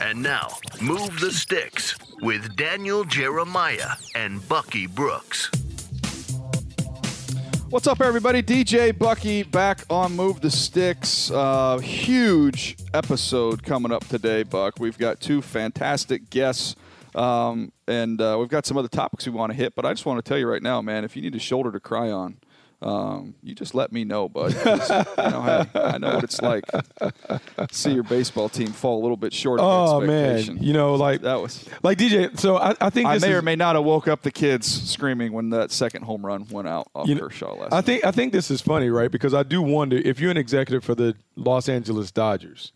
And now, Move the Sticks with Daniel Jeremiah and Bucky Brooks. What's up, everybody? DJ Bucky back on Move the Sticks. Uh, huge episode coming up today, Buck. We've got two fantastic guests, um, and uh, we've got some other topics we want to hit. But I just want to tell you right now, man, if you need a shoulder to cry on, um, you just let me know, bud. you know, hey, I know what it's like. See your baseball team fall a little bit short of Oh man, you know, like that was. like DJ. So I, I think I may is, or may not have woke up the kids screaming when that second home run went out off you know, Kershaw last. I night. think I think this is funny, right? Because I do wonder if you're an executive for the Los Angeles Dodgers,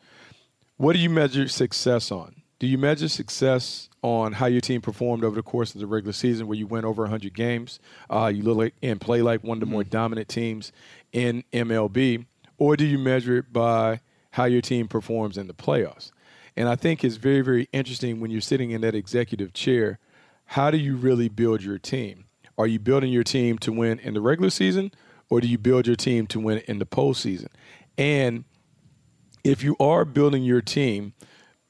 what do you measure success on? Do you measure success on how your team performed over the course of the regular season, where you win over 100 games, uh, you look like and play like one of the more dominant teams in MLB, or do you measure it by how your team performs in the playoffs? And I think it's very, very interesting when you're sitting in that executive chair. How do you really build your team? Are you building your team to win in the regular season, or do you build your team to win in the postseason? And if you are building your team,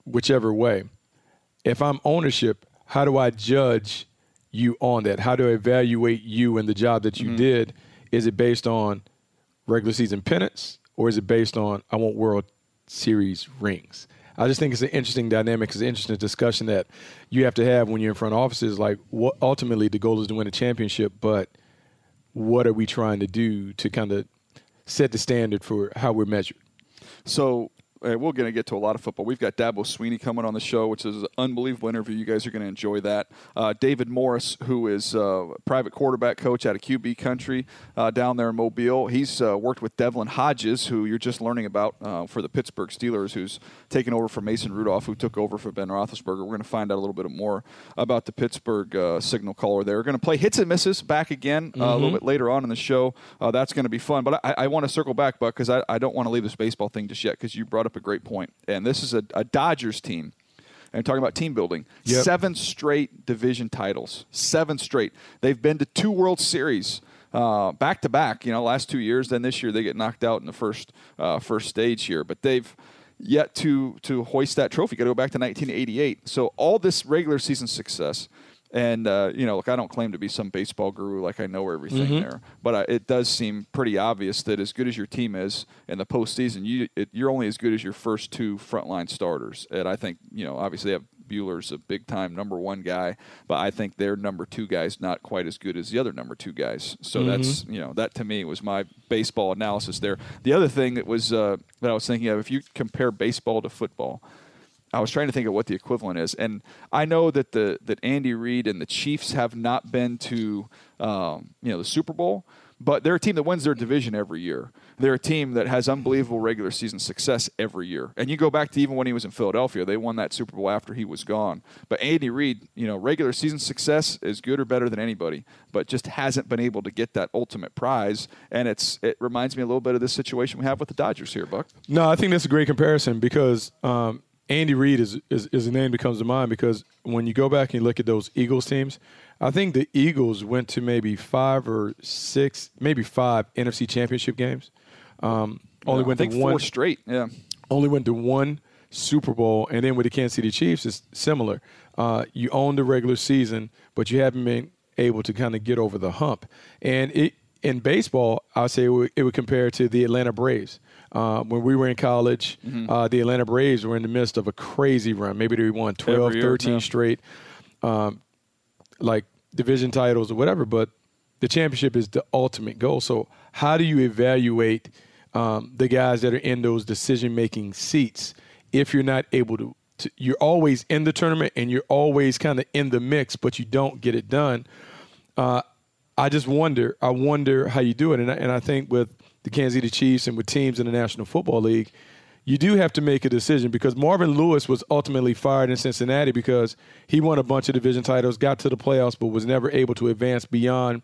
whichever way, if I'm ownership, how do I judge you on that? How do I evaluate you and the job that you mm-hmm. did? Is it based on regular season pennants or is it based on I want World Series rings? I just think it's an interesting dynamic. It's an interesting discussion that you have to have when you're in front of offices. Like, what ultimately the goal is to win a championship, but what are we trying to do to kind of set the standard for how we're measured? So uh, we're going to get to a lot of football. We've got Dabo Swinney coming on the show, which is an unbelievable interview. You guys are going to enjoy that. Uh, David Morris, who is uh, private quarterback coach out of QB country uh, down there in Mobile. He's uh, worked with Devlin Hodges, who you're just learning about uh, for the Pittsburgh Steelers, who's taken over for Mason Rudolph, who took over for Ben Roethlisberger. We're going to find out a little bit more about the Pittsburgh uh, signal caller there. We're going to play hits and misses back again uh, a little bit later on in the show. Uh, that's going to be fun. But I, I want to circle back, Buck, because I, I don't want to leave this baseball thing just yet because you brought up a great point. And this is a, a Dodgers team. And talking about team building, Yep. seven straight division titles. Seven straight. They've been to two World Series uh, back to back. You know, last two years. Then this year they get knocked out in the first uh, first stage here. But they've yet to to hoist that trophy. Got to go back to 1988. So all this regular season success And uh, you know, look, I don't claim to be some baseball guru, like I know everything Mm-hmm. there, but uh, it does seem pretty obvious that as good as your team is in the postseason, you it, you're only as good as your first two frontline starters. And I think you know, obviously, they have Buehler's a big time number one guy, but I think their number two guy's not quite as good as the other number two guys. So that's you know that to me was my baseball analysis there. The other thing that was uh, that I was thinking of, if you compare baseball to football. I was trying to think of what the equivalent is, and I know that the that Andy Reid and the Chiefs have not been to um, you know the Super Bowl, but they're a team that wins their division every year. They're a team that has unbelievable regular season success every year. And you go back to even when he was in Philadelphia, they won that Super Bowl after he was gone. But Andy Reid, you know, regular season success is good or better than anybody, but just hasn't been able to get that ultimate prize. And it's it reminds me a little bit of this situation we have with the Dodgers here, Buck. No, I think that's a great comparison because um, Andy Reid is, is is a name that comes to mind because when you go back and you look at those Eagles teams, I think the Eagles went to maybe five or six, maybe five NFC Championship games. Um, only went to one straight. Yeah. only went to one Super Bowl, and then with the Kansas City Chiefs, it's similar. Uh, you own the regular season, but you haven't been able to kind of get over the hump. And it, in baseball, I would say it would, it would compare to the Atlanta Braves. Uh, when we were in college, Mm-hmm. uh, the Atlanta Braves were in the midst of a crazy run. Maybe they won 12, year, 13 yeah. straight, um, like division titles or whatever. But the championship is the ultimate goal. So, how do you evaluate um, the guys that are in those decision making seats if you're not able to, to? You're always in the tournament and you're always kind of in the mix, but you don't get it done. Uh, I just wonder. I wonder how you do it, and I, and I think with the Kansas City Chiefs and with teams in the National Football League, you do have to make a decision because Marvin Lewis was ultimately fired in Cincinnati because he won a bunch of division titles, got to the playoffs, but was never able to advance beyond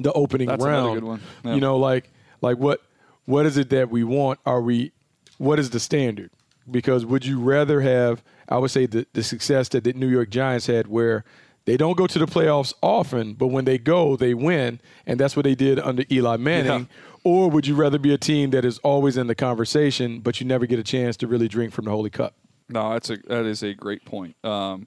the opening That's round. good one. Yeah. You know, like like what what is it that we want? Are we what is the standard? Because would you rather have I would say the, the success that the New York Giants had where they don't go to the playoffs often, but when they go, they win, and that's what they did under Eli Manning. Or would you rather be a team that is always in the conversation, but you never get a chance to really drink from the Holy Cup? No, that's a that is a great point. Um,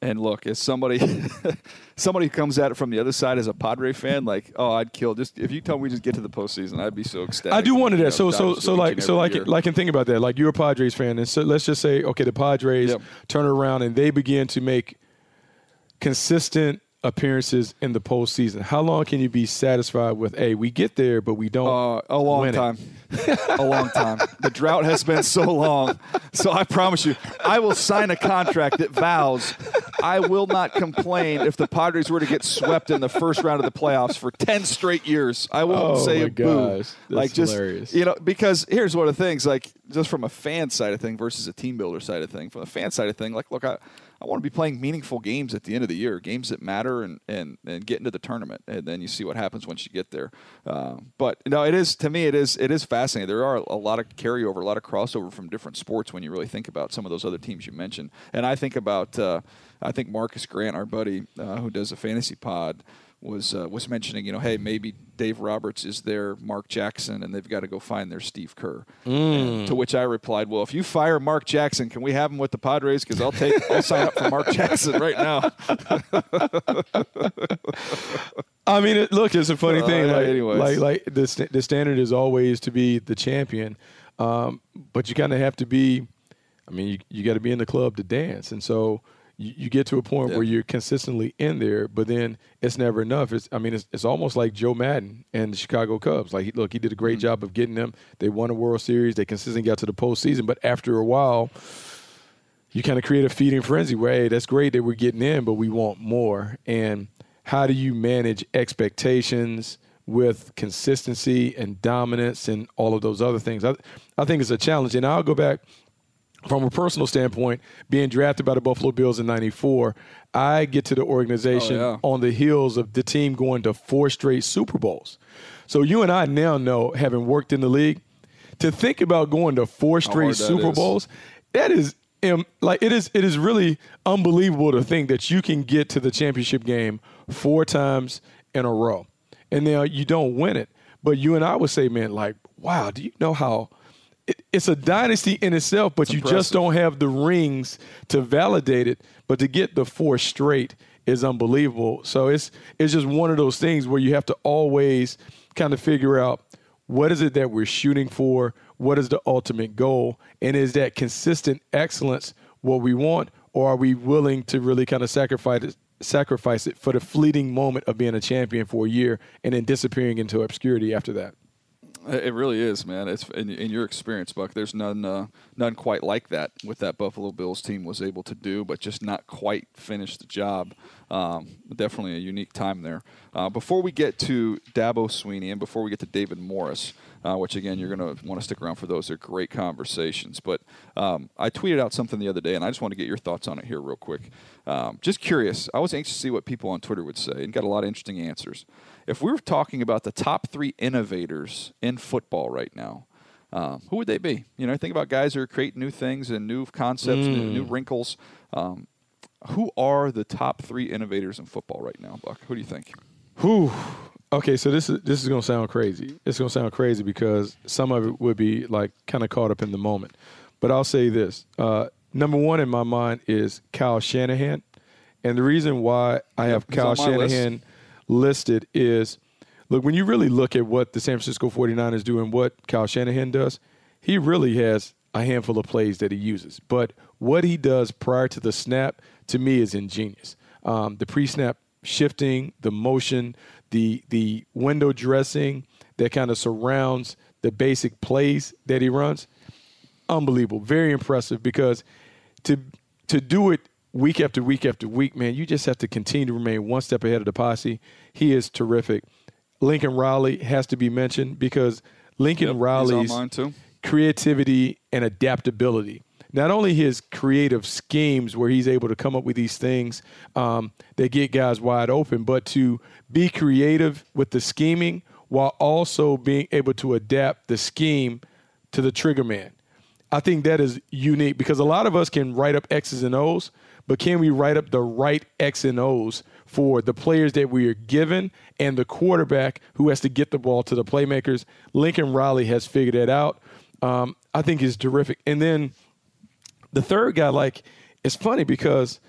and look, as somebody somebody comes at it from the other side as a Padre fan, like, oh, I'd kill just if you tell me we just get to the postseason, I'd be so ecstatic. I do wonder that. So so so like so like year. like and think about that. Like you're a Padres fan, and so let's just say okay, the Padres Yep. turn around and they begin to make consistent appearances in the postseason. How long can you be satisfied with? Hey, we get there, but we don't. Uh, a long time. a long time. The drought has been so long. So I promise you, I will sign a contract that vows I will not complain if the Padres were to get swept in the first round of the playoffs for 10 straight years. I won't Oh, say a boo. like just hilarious. you know because here's one of the things like just from a fan side of thing versus a team builder side of thing. From the fan side of thing, like look, I I want to be playing meaningful games at the end of the year, games that matter, and and and get into the tournament, and then you see what happens once you get there. Uh, but no, it is to me, it is it is fascinating. There are a lot of carryover, a lot of crossover from different sports when you really think about some of those other teams you mentioned. And I think about uh, I think Marcus Grant, our buddy uh, who does a fantasy pod. Was uh, was mentioning, you know, hey, maybe Dave Roberts is their Mark Jackson, and they've got to go find their Steve Kerr. And to which I replied, "Well, if you fire Mark Jackson, can we have him with the Padres? Because I'll take, I'll sign up for Mark Jackson right now." I mean, it, look, it's a funny Uh, thing. Like, anyways. like, like the st- the standard is always to be the champion, um, but you kind of have to be. I mean, you, you got to be in the club to dance, and so you, you get to a point Yeah. where you're consistently in there, but then it's never enough. It's, I mean, it's, it's almost like Joe Maddon and the Chicago Cubs. Like, he- look, he did a great Mm-hmm. job of getting them. They won a World Series. They consistently got to the postseason, but after a while, you kind of create a feeding frenzy where hey, that's great that we're getting in, but we want more. And how do you manage expectations with consistency and dominance and all of those other things? I, I think it's a challenge. And I'll go back from a personal standpoint, being drafted by the Buffalo Bills in '94, I get to the organization Oh, yeah. on the heels of the team going to four straight Super Bowls. So you and I now know, having worked in the league, to think about going to four straight Super is. Bowls, that is like it is. It is really unbelievable to think that you can get to the championship game four times in a row, and now you don't win it. But you and I would say, man, like, wow, do you know how? It, it's a dynasty in itself, but you just don't have the rings to validate it. But to get the four straight is unbelievable. So it's it's just one of those things where you have to always kind of figure out what is it that we're shooting for, what is the ultimate goal, and is that consistent excellence what we want, or are we willing to really kind of sacrifice it, sacrifice it for the fleeting moment of being a champion for a year and then disappearing into obscurity after that? It really is, man. It's in, in your experience, Buck. There's none, uh, none quite like that. What that Buffalo Bills team was able to do, but just not quite finish the job. Um, definitely a unique time there. Uh, before we get to Dabo Swinney and before we get to David Morris, uh, which again you're going to want to stick around for those. They're great conversations. But um, I tweeted out something the other day, and I just want to get your thoughts on it here real quick. Um, just curious. I was anxious to see what people on Twitter would say, and got a lot of interesting answers. If we were talking about the top three innovators in football right now. Um, who would they be? You know, think about guys who are creating new things and new concepts, mm. new, new, wrinkles. Um, who are the top three innovators in football right now, Buck? Who do you think? Who? Okay, so this is this is gonna sound crazy. It's gonna sound crazy because some of it would be like kind of caught up in the moment. But I'll say this: uh, number one in my mind is Kyle Shanahan, and the reason why I have Kyle Shanahan. Listed is, look, when you really look at what the San Francisco 49ers do and what Kyle Shanahan does, he really has a handful of plays that he uses. But what he does prior to the snap, to me, is ingenious. Um, the pre-snap shifting, the motion, the the window dressing that kind of surrounds the basic plays that he runs, unbelievable, very impressive. Because to to do it week after week after week, man, you just have to continue to remain one step ahead of the posse. He is terrific. Lincoln Riley has to be mentioned because Lincoln yep, Riley's creativity and adaptability not only his creative schemes where he's able to come up with these things um, that get guys wide open, but to be creative with the scheming while also being able to adapt the scheme to the trigger man. I think that is unique because a lot of us can write up X's and O's, but can we write up the right X and O's for the players that we are given and the quarterback who has to get the ball to the playmakers? Lincoln Riley has figured that out. Um, I think is terrific. And then the third guy, like, it's funny because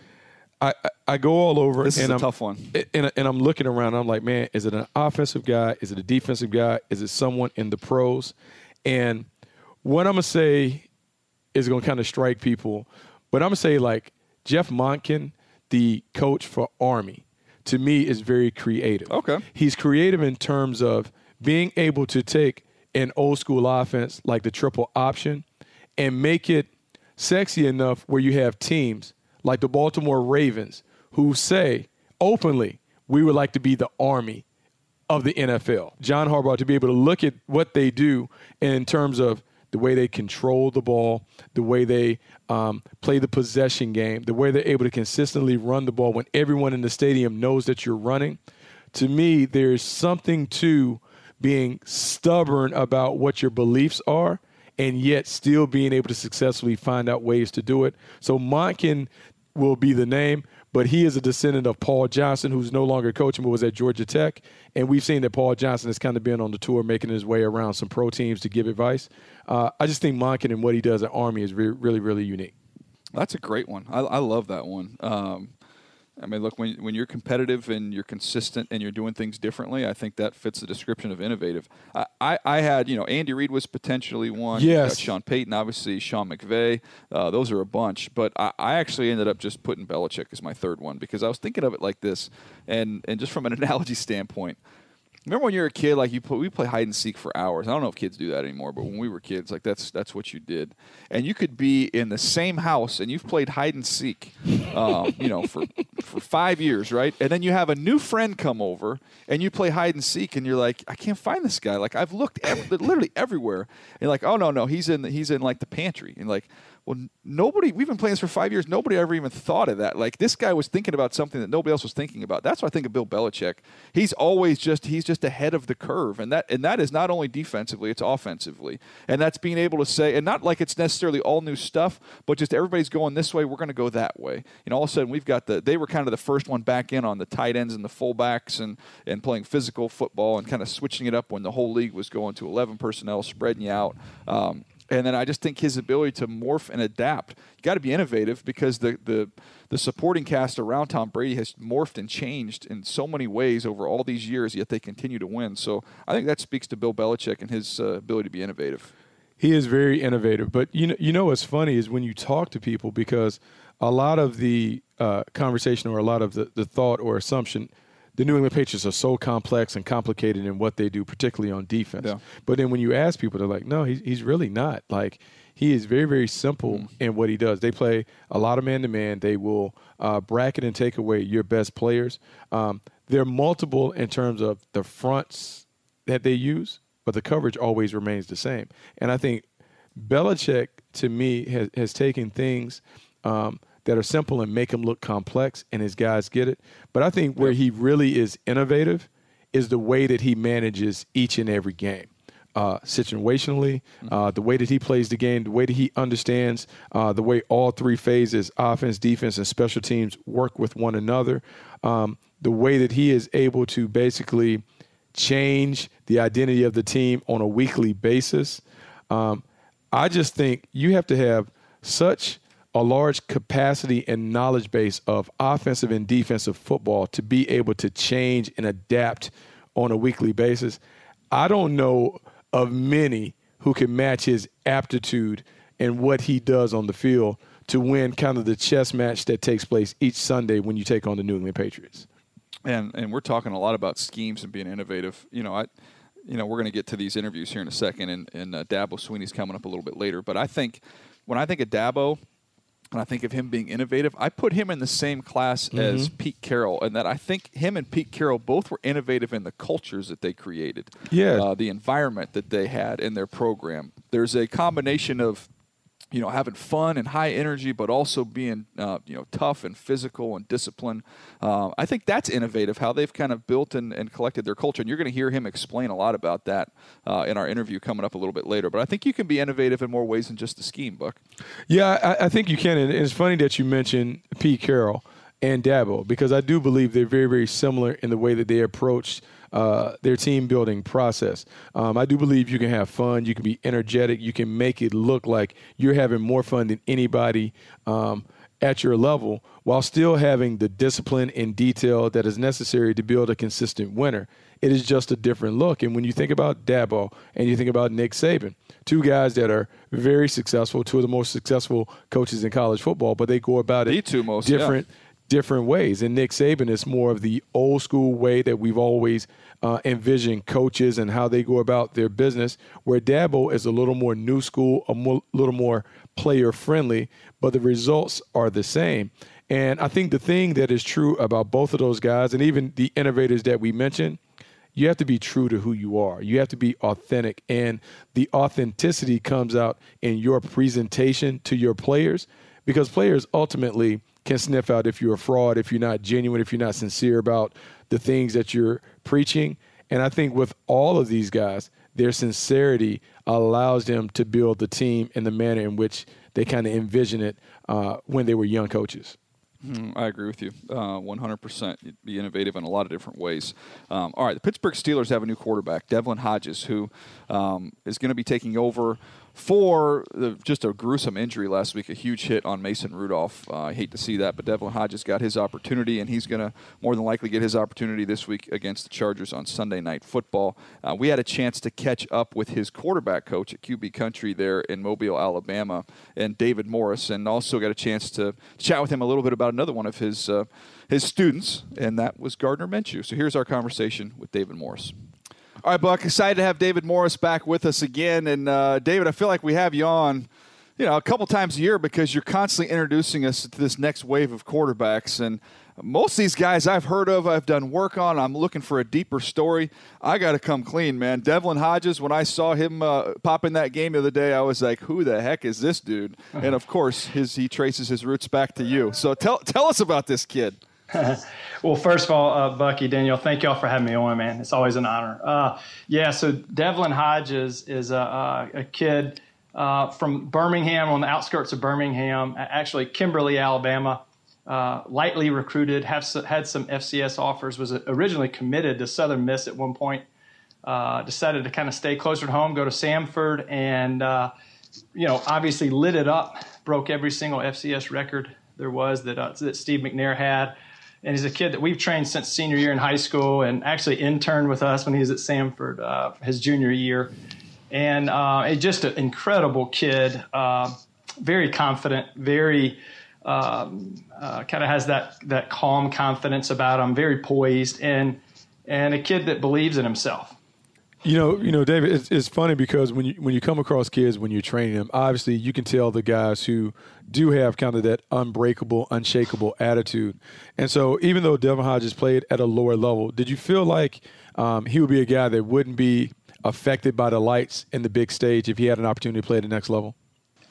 I, I, go all over. This and is a I'm, tough one. And, and I'm looking around. I'm like, man, is it an offensive guy? Is it a defensive guy? Is it someone in the pros? And what I'm gonna say is gonna kind of strike people, but I'm gonna say like Jeff Monken, the coach for Army, to me is very creative. Okay. He's creative in terms of being able to take an old school offense like the triple option and make it sexy enough where you have teams like the Baltimore Ravens who say openly, we would like to be the army of the NFL. John Harbaugh to be able to look at what they do in terms of the way they control the ball, the way they um, play the possession game, the way they're able to consistently run the ball when everyone in the stadium knows that you're running. To me, there's something to being stubborn about what your beliefs are and yet still being able to successfully find out ways to do it. So Monken will be the name, but he is a descendant of Paul Johnson, who's no longer coaching but was at Georgia Tech. And we've seen that Paul Johnson has kind of been on the tour making his way around some pro teams to give advice. Uh, I just think Monken and what he does at Army is re- really, really unique. That's a great one. I, I love that one. Um, I mean, look, when, when you're competitive and you're consistent and you're doing things differently, I think that fits the description of innovative. I, I, I had, you know, Andy Reid was potentially one. Yes. Sean Payton, obviously, Sean McVay. Uh, those are a bunch. But I, I actually ended up just putting Belichick as my third one because I was thinking of it like this. And, and just from an analogy standpoint, Remember when you were a kid, like you we play hide and seek for hours. I don't know if kids do that anymore, but when we were kids, like that's that's what you did. And you could be in the same house and you've played hide and seek, um, you know, for for five years, right? And then you have a new friend come over and you play hide and seek, and you're like, I can't find this guy. Like I've looked ev- literally everywhere. And like, oh no, no, he's in he's in like the pantry. And like, well, nobody, we've been playing this for five years. Nobody ever even thought of that. Like, this guy was thinking about something that nobody else was thinking about. That's what I think of Bill Belichick. He's always just, he's just ahead of the curve. And that, and that is not only defensively, it's offensively. And that's being able to say, and not like it's necessarily all new stuff, but just everybody's going this way, we're going to go that way. Know, all of a sudden we've got the, they were kind of the first one back in on the tight ends and the fullbacks and, and playing physical football and kind of switching it up when the whole league was going to 11 personnel, spreading you out. Um, And then I just think his ability to morph and adapt. You got to be innovative because the, the the supporting cast around Tom Brady has morphed and changed in so many ways over all these years. Yet they continue to win. So I think that speaks to Bill Belichick and his uh, ability to be innovative. He is very innovative. But you know, you know what's funny is when you talk to people because a lot of the uh, conversation or a lot of the, the thought or assumption the New England Patriots are so complex and complicated in what they do, particularly on defense. Yeah. But then when you ask people, they're like, no, he's, he's really not. Like, he is very, very simple mm. in what he does. They play a lot of man to man. They will uh, bracket and take away your best players. Um, they're multiple in terms of the fronts that they use, but the coverage always remains the same. And I think Belichick, to me, has, has taken things um, – that are simple and make them look complex, and his guys get it. But I think where he really is innovative is the way that he manages each and every game. Uh, situationally, uh, the way that he plays the game, the way that he understands uh, the way all three phases offense, defense, and special teams work with one another, um, the way that he is able to basically change the identity of the team on a weekly basis. Um, I just think you have to have such a large capacity and knowledge base of offensive and defensive football to be able to change and adapt on a weekly basis. I don't know of many who can match his aptitude and what he does on the field to win kind of the chess match that takes place each Sunday when you take on the New England Patriots. And and we're talking a lot about schemes and being innovative. You know, I you know, we're going to get to these interviews here in a second, and, and uh, Dabo Swinney's coming up a little bit later. But I think when I think of Dabo, and I think of him being innovative, I put him in the same class mm-hmm. as Pete Carroll, and that I think him and Pete Carroll both were innovative in the cultures that they created, yeah, uh, the environment that they had in their program. There's a combination of you know, having fun and high energy, but also being, uh, you know, tough and physical and disciplined. Uh, I think that's innovative how they've kind of built and, and collected their culture. And you're going to hear him explain a lot about that uh, in our interview coming up a little bit later. But I think you can be innovative in more ways than just the scheme, Buck. Yeah, I, I think you can. And it's funny that you mentioned Pete Carroll and Dabo because I do believe they're very, very similar in the way that they approach – uh, their team building process. Um, I do believe you can have fun, you can be energetic, you can make it look like you're having more fun than anybody um, at your level while still having the discipline and detail that is necessary to build a consistent winner. It is just a different look. And when you think about Dabo and you think about Nick Saban, two guys that are very successful, two of the most successful coaches in college football, but they go about the it two most, different. Yeah different ways. And Nick Saban is more of the old school way that we've always uh, envision coaches and how they go about their business, where Dabo is a little more new school, a little more player friendly, but the results are the same. And I think the thing that is true about both of those guys, and even the innovators that we mentioned, you have to be true to who you are. You have to be authentic. And the authenticity comes out in your presentation to your players because players ultimately can sniff out if you're a fraud, if you're not genuine, if you're not sincere about the things that you're preaching. And I think with all of these guys, their sincerity allows them to build the team in the manner in which they kind of envision it uh, when they were young coaches. Mm, I agree with you, uh, 100%. Be innovative in a lot of different ways. Um, all right, the Pittsburgh Steelers have a new quarterback, Devlin Hodges, who um, is going to be taking over for the, just a gruesome injury last week, a huge hit on Mason Rudolph. Uh, I hate to see that, but Devlin Hodges got his opportunity, and he's going to more than likely get his opportunity this week against the Chargers on Sunday Night Football. Uh, we had a chance to catch up with his quarterback coach at QB Country there in Mobile, Alabama, and David Morris, and also got a chance to chat with him a little bit about another one of his uh, his students, and that was Gardner Minshew. So here's our conversation with David Morris. All right, Buck. Excited to have David Morris back with us again. And uh, David, I feel like we have you on, you know, a couple times a year because you're constantly introducing us to this next wave of quarterbacks. And most of these guys I've heard of, I've done work on. I'm looking for a deeper story. I got to come clean, man. Devlin Hodges, when I saw him uh, pop in that game the other day, I was like, "Who the heck is this dude?" And of course, his he traces his roots back to you. So tell tell us about this kid. well, first of all, uh, Bucky, Daniel, thank y'all for having me on, man. It's always an honor. Uh, yeah, so Devlin Hodges is a, a kid uh, from Birmingham, on the outskirts of Birmingham, actually Kimberly, Alabama. Uh, lightly recruited, have, had some FCS offers, was originally committed to Southern Miss at one point. Uh, decided to kind of stay closer to home, go to Samford, and uh, you know, obviously lit it up, broke every single FCS record there was that that Steve McNair had. And he's a kid that we've trained since senior year in high school, and actually interned with us when he was at Samford uh, his junior year. And uh, just an incredible kid, uh, very confident, very um, uh, kind of has that that calm confidence about him, very poised, and and a kid that believes in himself. You know, you know, David. It's, it's funny because when you when you come across kids when you're training them, obviously you can tell the guys who do have kind of that unbreakable, unshakable attitude. And so, even though Devlin Hodges played at a lower level, did you feel like um, he would be a guy that wouldn't be affected by the lights in the big stage if he had an opportunity to play at the next level?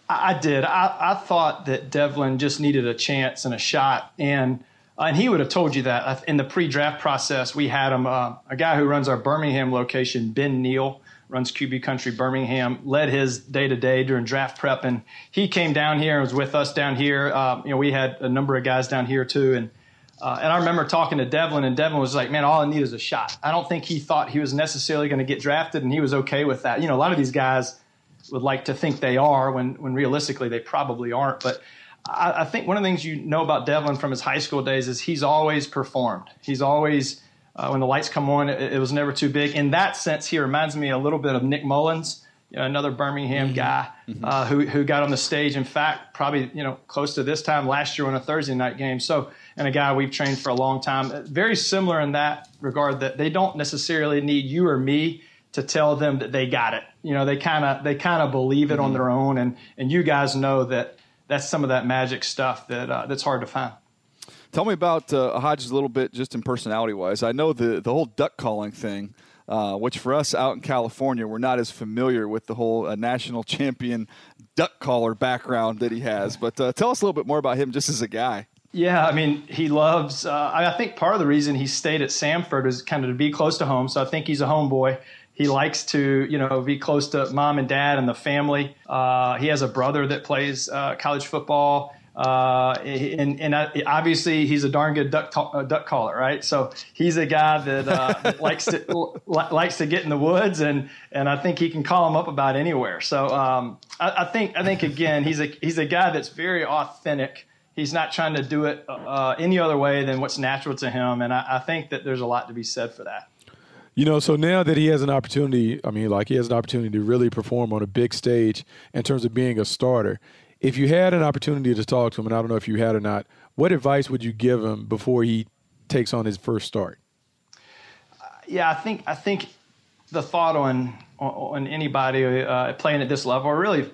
I did. I, I thought that Devlin just needed a chance and a shot, and uh, and he would have told you that in the pre-draft process. We had him uh, a guy who runs our Birmingham location, Ben Neal, runs QB Country Birmingham, led his day to day during draft prep, and he came down here and was with us down here. Uh, you know, we had a number of guys down here too, and uh, and I remember talking to Devlin, and Devlin was like, "Man, all I need is a shot." I don't think he thought he was necessarily going to get drafted, and he was okay with that. You know, a lot of these guys would like to think they are when when realistically they probably aren't. But I, I think one of the things you know about Devlin from his high school days is he's always performed. He's always uh, when the lights come on, it, it, was never too big. In that sense, he reminds me a little bit of Nick Mullens, you know, another Birmingham mm-hmm. guy mm-hmm. Uh, who who got on the stage. In fact, probably you know close to this time last year on a Thursday night game. So, and a guy we've trained for a long time. Very similar in that regard that they don't necessarily need you or me to tell them that they got it. You know, they kind of they kind of believe it mm-hmm. on their own, and and you guys know that that's some of that magic stuff that uh, that's hard to find. Tell me about uh, Hodges a little bit, just in personality wise. I know the the whole duck calling thing. Uh, which for us out in California, we're not as familiar with the whole uh, national champion duck caller background that he has. But uh, tell us a little bit more about him just as a guy. Yeah, I mean, he loves. Uh, I think part of the reason he stayed at Samford is kind of to be close to home. So I think he's a homeboy. He likes to, you know, be close to mom and dad and the family. Uh, he has a brother that plays uh, college football. Uh, and, and obviously he's a darn good duck uh, duck caller, right? So he's a guy that uh, likes to likes to get in the woods, and and I think he can call him up about anywhere. So um, I, I, think I think again he's a he's a guy that's very authentic. He's not trying to do it uh, any other way than what's natural to him, and I, I think that there's a lot to be said for that. You know, so now that he has an opportunity, I mean, like he has an opportunity to really perform on a big stage in terms of being a starter. If you had an opportunity to talk to him, and I don't know if you had or not, what advice would you give him before he takes on his first start? Uh, yeah, I think I think the thought on on anybody uh, playing at this level, or really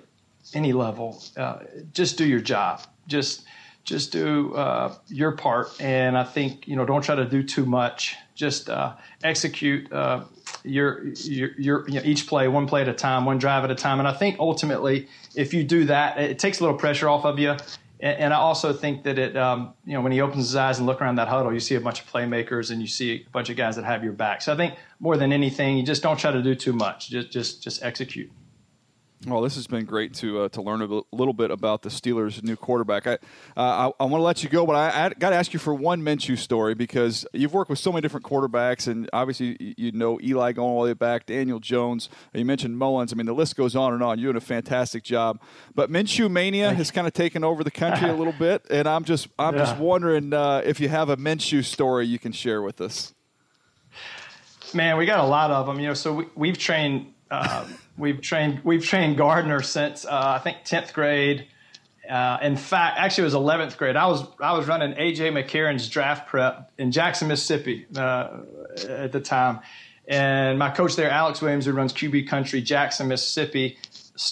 any level, uh, just do your job. Just just do uh, your part, and I think you know don't try to do too much just uh, execute uh, your, your, your you know, each play one play at a time, one drive at a time. And I think ultimately, if you do that, it takes a little pressure off of you. And, and I also think that it, um, you know, when he opens his eyes and look around that huddle, you see a bunch of playmakers and you see a bunch of guys that have your back. So I think more than anything, you just don't try to do too much. Just just just execute. Well, this has been great to uh, to learn a little bit about the Steelers' new quarterback. I uh, I, I want to let you go, but I, I got to ask you for one Minshew story because you've worked with so many different quarterbacks, and obviously you know Eli going all the way back, Daniel Jones. You mentioned Mullens. I mean, the list goes on and on. You're doing a fantastic job, but Minshew mania has kind of taken over the country a little bit, and I'm just I'm yeah. just wondering uh, if you have a Minshew story you can share with us. Man, we got a lot of them. You know, so we, we've trained. Um, We've trained we've trained Gardner since uh, I think tenth grade. Uh, in fact, actually, it was eleventh grade. I was I was running AJ McCarron's draft prep in Jackson, Mississippi uh, at the time, and my coach there, Alex Williams, who runs QB Country Jackson, Mississippi,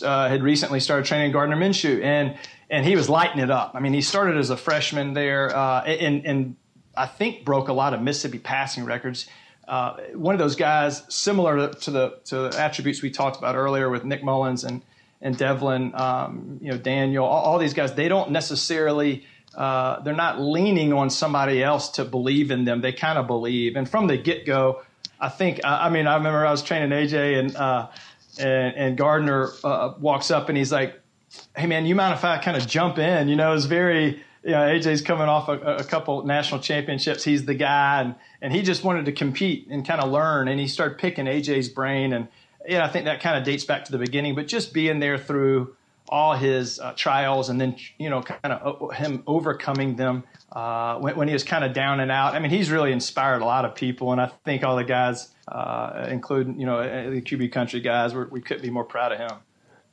uh, had recently started training Gardner Minshew, and and he was lighting it up. I mean, he started as a freshman there, uh, and and I think broke a lot of Mississippi passing records uh, one of those guys similar to, the to the attributes we talked about earlier with Nick Mullens and and Devlin, um, you know Daniel, all, all, these guys. They don't necessarily uh, they're not leaning on somebody else to believe in them. They kind of believe, and from the get go, I think. I, I, mean, I remember I was training AJ and uh, and, and, Gardner uh, walks up and he's like, "Hey man, you mind if I kind of jump in?" You know, it's very you know, AJ's coming off a, a, couple national championships. He's the guy, and, and he just wanted to compete and kind of learn. And he started picking AJ's brain. And yeah, I think that kind of dates back to the beginning. But just being there through all his uh, trials and then you know kind of him overcoming them uh, when, when, he was kind of down and out. I mean, he's really inspired a lot of people, and I think all the guys, uh, including you know the QB country guys, we couldn't be more proud of him.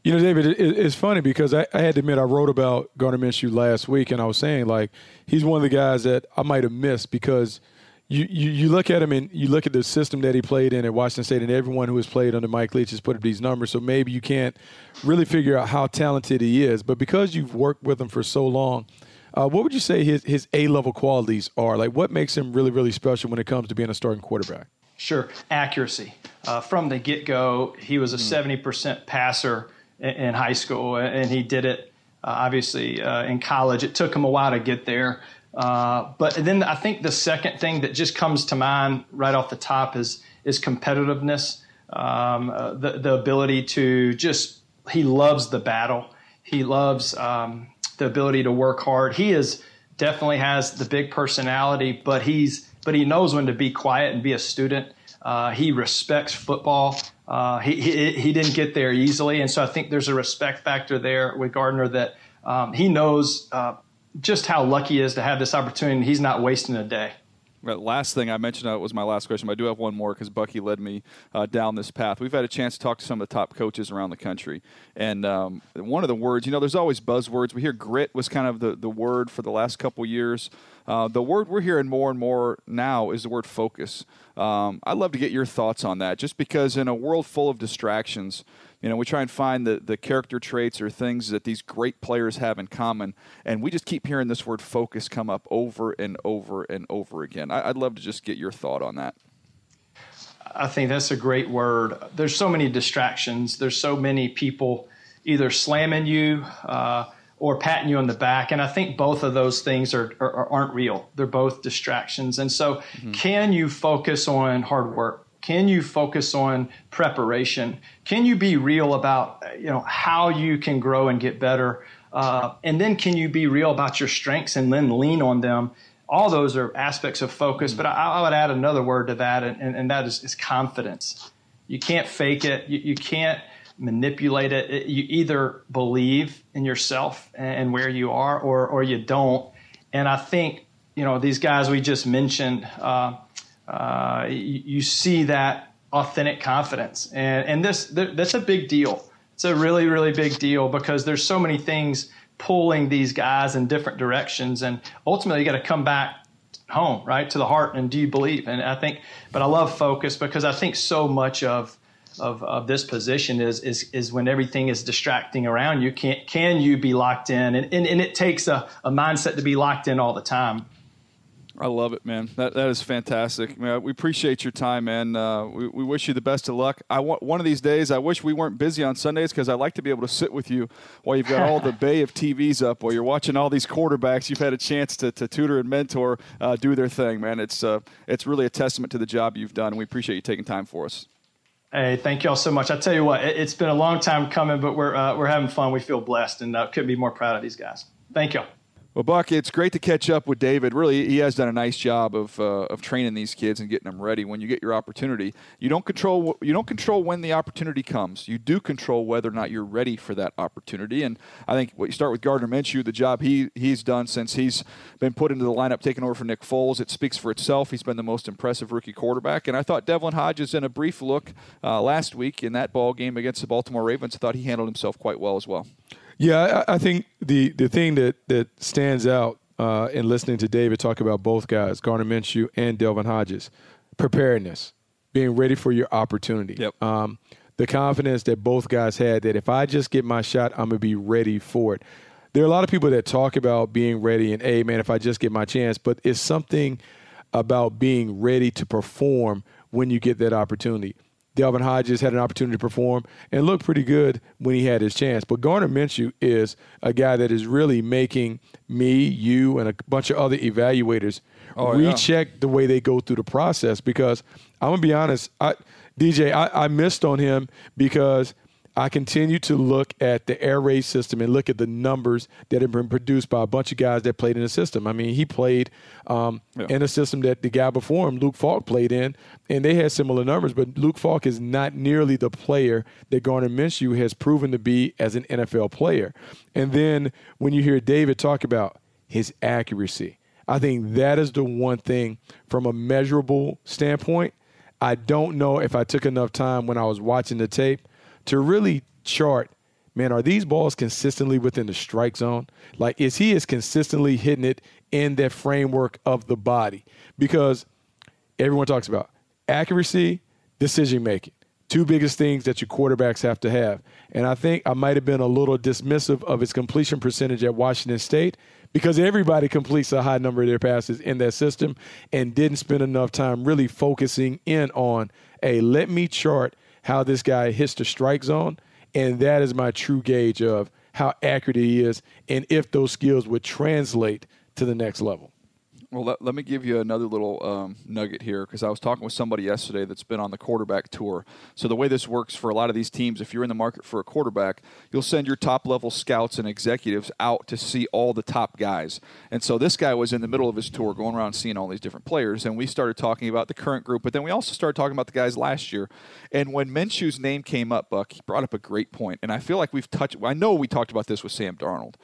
You know, David, it, it's funny because I, I, had to admit I wrote about Gardner Minshew last week, and I was saying like he's one of the guys that I might have missed because you, you, you look at him and you look at the system that he played in at Washington State, and everyone who has played under Mike Leach has put up these numbers. So maybe you can't really figure out how talented he is, but because you've worked with him for so long, uh, what would you say his his A level qualities are? Like, what makes him really really special when it comes to being a starting quarterback? Sure, accuracy. Uh, from the get go, he was a seventy percent passer in high school, and he did it uh, obviously uh, in college. It took him a while to get there. Uh, but then I think the second thing that just comes to mind right off the top is is competitiveness, um, uh, the the ability to just he loves the battle. He loves um, the ability to work hard. He is definitely has the big personality, but he's but he knows when to be quiet and be a student. Uh, he respects football. Uh, he, he, didn't get there easily, and so I think there's a respect factor there with Gardner that um, he knows uh, just how lucky he is to have this opportunity. He's not wasting a day. Right, last thing I mentioned uh, was my last question, but I do have one more because Bucky led me uh, down this path. We've had a chance to talk to some of the top coaches around the country, and um, one of the words, you know, there's always buzzwords. We hear grit was kind of the, the word for the last couple years. Uh, the word we're hearing more and more now is the word focus. Um, I'd love to get your thoughts on that, just because in a world full of distractions, you know, we try and find the, the character traits or things that these great players have in common, and we just keep hearing this word focus come up over and over and over again. I, would love to just get your thought on that. I think that's a great word. There's so many distractions. There's so many people either slamming you uh, or patting you on the back, and I think both of those things are, are aren't real. They're both distractions. And so, mm-hmm. can you focus on hard work? Can you focus on preparation? Can you be real about you know how you can grow and get better? Uh, and then can you be real about your strengths and then lean on them? All those are aspects of focus, but I, I would add another word to that, and, and, and that is, is, confidence. You can't fake it. You, you can't manipulate it. it. You either believe in yourself and where you are, or or you don't. And I think you know these guys we just mentioned. Uh, uh, you, you, see that authentic confidence, and and this that's a big deal. It's a really really big deal because there's so many things pulling these guys in different directions, and ultimately you got to come back home right to the heart and do you believe and i think but i love focus because i think so much of of, of this position is, is is when everything is distracting around you can can you be locked in and, and, and it takes a, a mindset to be locked in all the time I love it, man. That that is fantastic. Man, we appreciate your time, man. Uh, we, we wish you the best of luck. I want one of these days. I wish we weren't busy on Sundays because I like to be able to sit with you while you've got all the bay of TVs up, while you're watching all these quarterbacks. You've had a chance to, to tutor and mentor, uh, do their thing, man. It's uh, it's really a testament to the job you've done, and we appreciate you taking time for us. Hey, thank you all so much. I tell you what, it, has been a long time coming, but we're uh, we're having fun. We feel blessed, and uh, couldn't be more proud of these guys. Thank you. Well, Buck, it's great to catch up with David. Really, he has done a nice job of, uh, of training these kids and getting them ready. When you get your opportunity, you don't control you don't control when the opportunity comes. You do control whether or not you're ready for that opportunity. And I think what you start with Gardner Minshew, the job he he's done since he's been put into the lineup, taking over for Nick Foles, it speaks for itself. He's been the most impressive rookie quarterback. And I thought Devlin Hodges, in a brief look uh, last week in that ball game against the Baltimore Ravens, I thought he handled himself quite well as well. Yeah, I, I think the the thing that that stands out uh, in listening to David talk about both guys, Gardner Minshew and Delvin Hodges, preparedness, being ready for your opportunity. Yep. Um, the confidence that both guys had that if I just get my shot, I'm gonna be ready for it. There are a lot of people that talk about being ready and, hey, man, if I just get my chance, but it's something about being ready to perform when you get that opportunity. Devlin Hodges had an opportunity to perform and looked pretty good when he had his chance. But Gardner Minshew is a guy that is really making me, you, and a bunch of other evaluators oh, recheck yeah. the way they go through the process. Because I'm gonna be honest, I, DJ, I, I missed on him because I continue to look at the air raid system and look at the numbers that have been produced by a bunch of guys that played in the system. I mean, he played um, yeah. in a system that the guy before him, Luke Falk, played in, and they had similar numbers. But Luke Falk is not nearly the player that Gardner Minshew has proven to be as an NFL player. And then when you hear David talk about his accuracy, I think that is the one thing from a measurable standpoint. I don't know if I took enough time when I was watching the tape to really chart man, are these balls consistently within the strike zone? Like, is he is consistently hitting it in that framework of the body? Because everyone talks about accuracy, decision making, two biggest things that your quarterbacks have to have. And I think I might have been a little dismissive of his completion percentage at Washington State because everybody completes a high number of their passes in that system and didn't spend enough time really focusing in on, hey, let me chart how this guy hits the strike zone. And that is my true gauge of how accurate he is and if those skills would translate to the next level. Well, let, let me give you another little um, nugget here because I was talking with somebody yesterday that's been on the quarterback tour. So, the way this works for a lot of these teams, if you're in the market for a quarterback, you'll send your top level scouts and executives out to see all the top guys. And so, this guy was in the middle of his tour going around seeing all these different players. And we started talking about the current group, but then we also started talking about the guys last year. And when Minshew's name came up, Buck, he brought up a great point. And I feel like we've touched, I know we talked about this with Sam Darnold.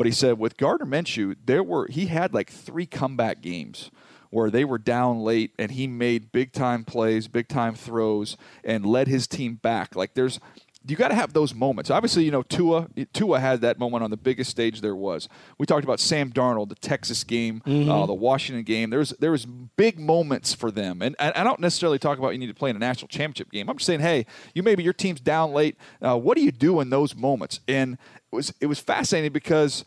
But he said with Gardner Minshew, there were he had like three comeback games where they were down late and he made big time plays, big time throws, and led his team back. Like there's you got to have those moments. Obviously, you know Tua. Tua had that moment on the biggest stage there was. We talked about Sam Darnold, the Texas game, mm-hmm. uh, the Washington game. There's there was big moments for them, and, and, I don't necessarily talk about you need to play in a national championship game. I'm just saying, hey, you maybe your team's down late. Uh, what do you do in those moments? And was it was fascinating because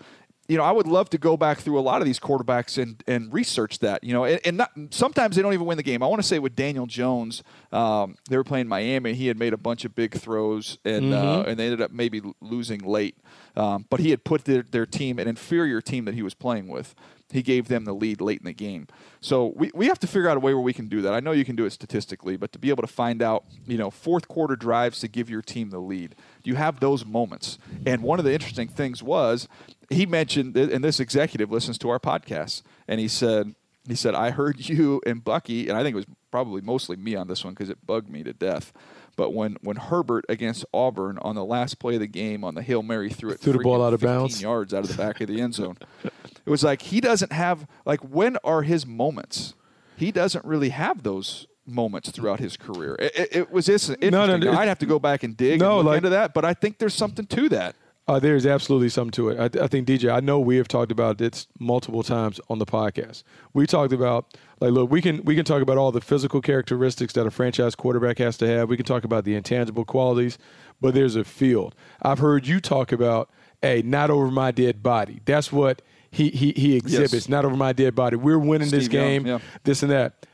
you know, I would love to go back through a lot of these quarterbacks and, and research that, you know, and, and not, sometimes they don't even win the game. I want to say with Daniel Jones, um, they were playing Miami. He had made a bunch of big throws and, uh, mm-hmm. uh, and they ended up maybe losing late. Um, but he had put their, their team, an inferior team that he was playing with, he gave them the lead late in the game. So we, we have to figure out a way where we can do that. I know you can do it statistically, but to be able to find out, you know, fourth quarter drives to give your team the lead, you have those moments. And one of the interesting things was he mentioned, and this executive listens to our podcast, and he said, he said, I heard you and Bucky, and I think it was probably mostly me on this one because it bugged me to death. But when, when Herbert against Auburn on the last play of the game on the Hail Mary threw it threw the ball out of bounds, yards out of the back of the end zone, it was like he doesn't have like when are his moments? He doesn't really have those moments throughout his career. It, it, it was interesting. No, no, I'd have to go back and dig no, and look like, into that, but I think there's something to that. Uh, there's absolutely something to it. I, I, think DJ. I know we have talked about this multiple times on the podcast. We talked about like, look, we can we can talk about all the physical characteristics that a franchise quarterback has to have. We can talk about the intangible qualities, but there's a field. I've heard you talk about, hey, not over my dead body. That's what he he, he exhibits. Yes. Not over my dead body. We're winning Steve this game. Young, yeah. This and that.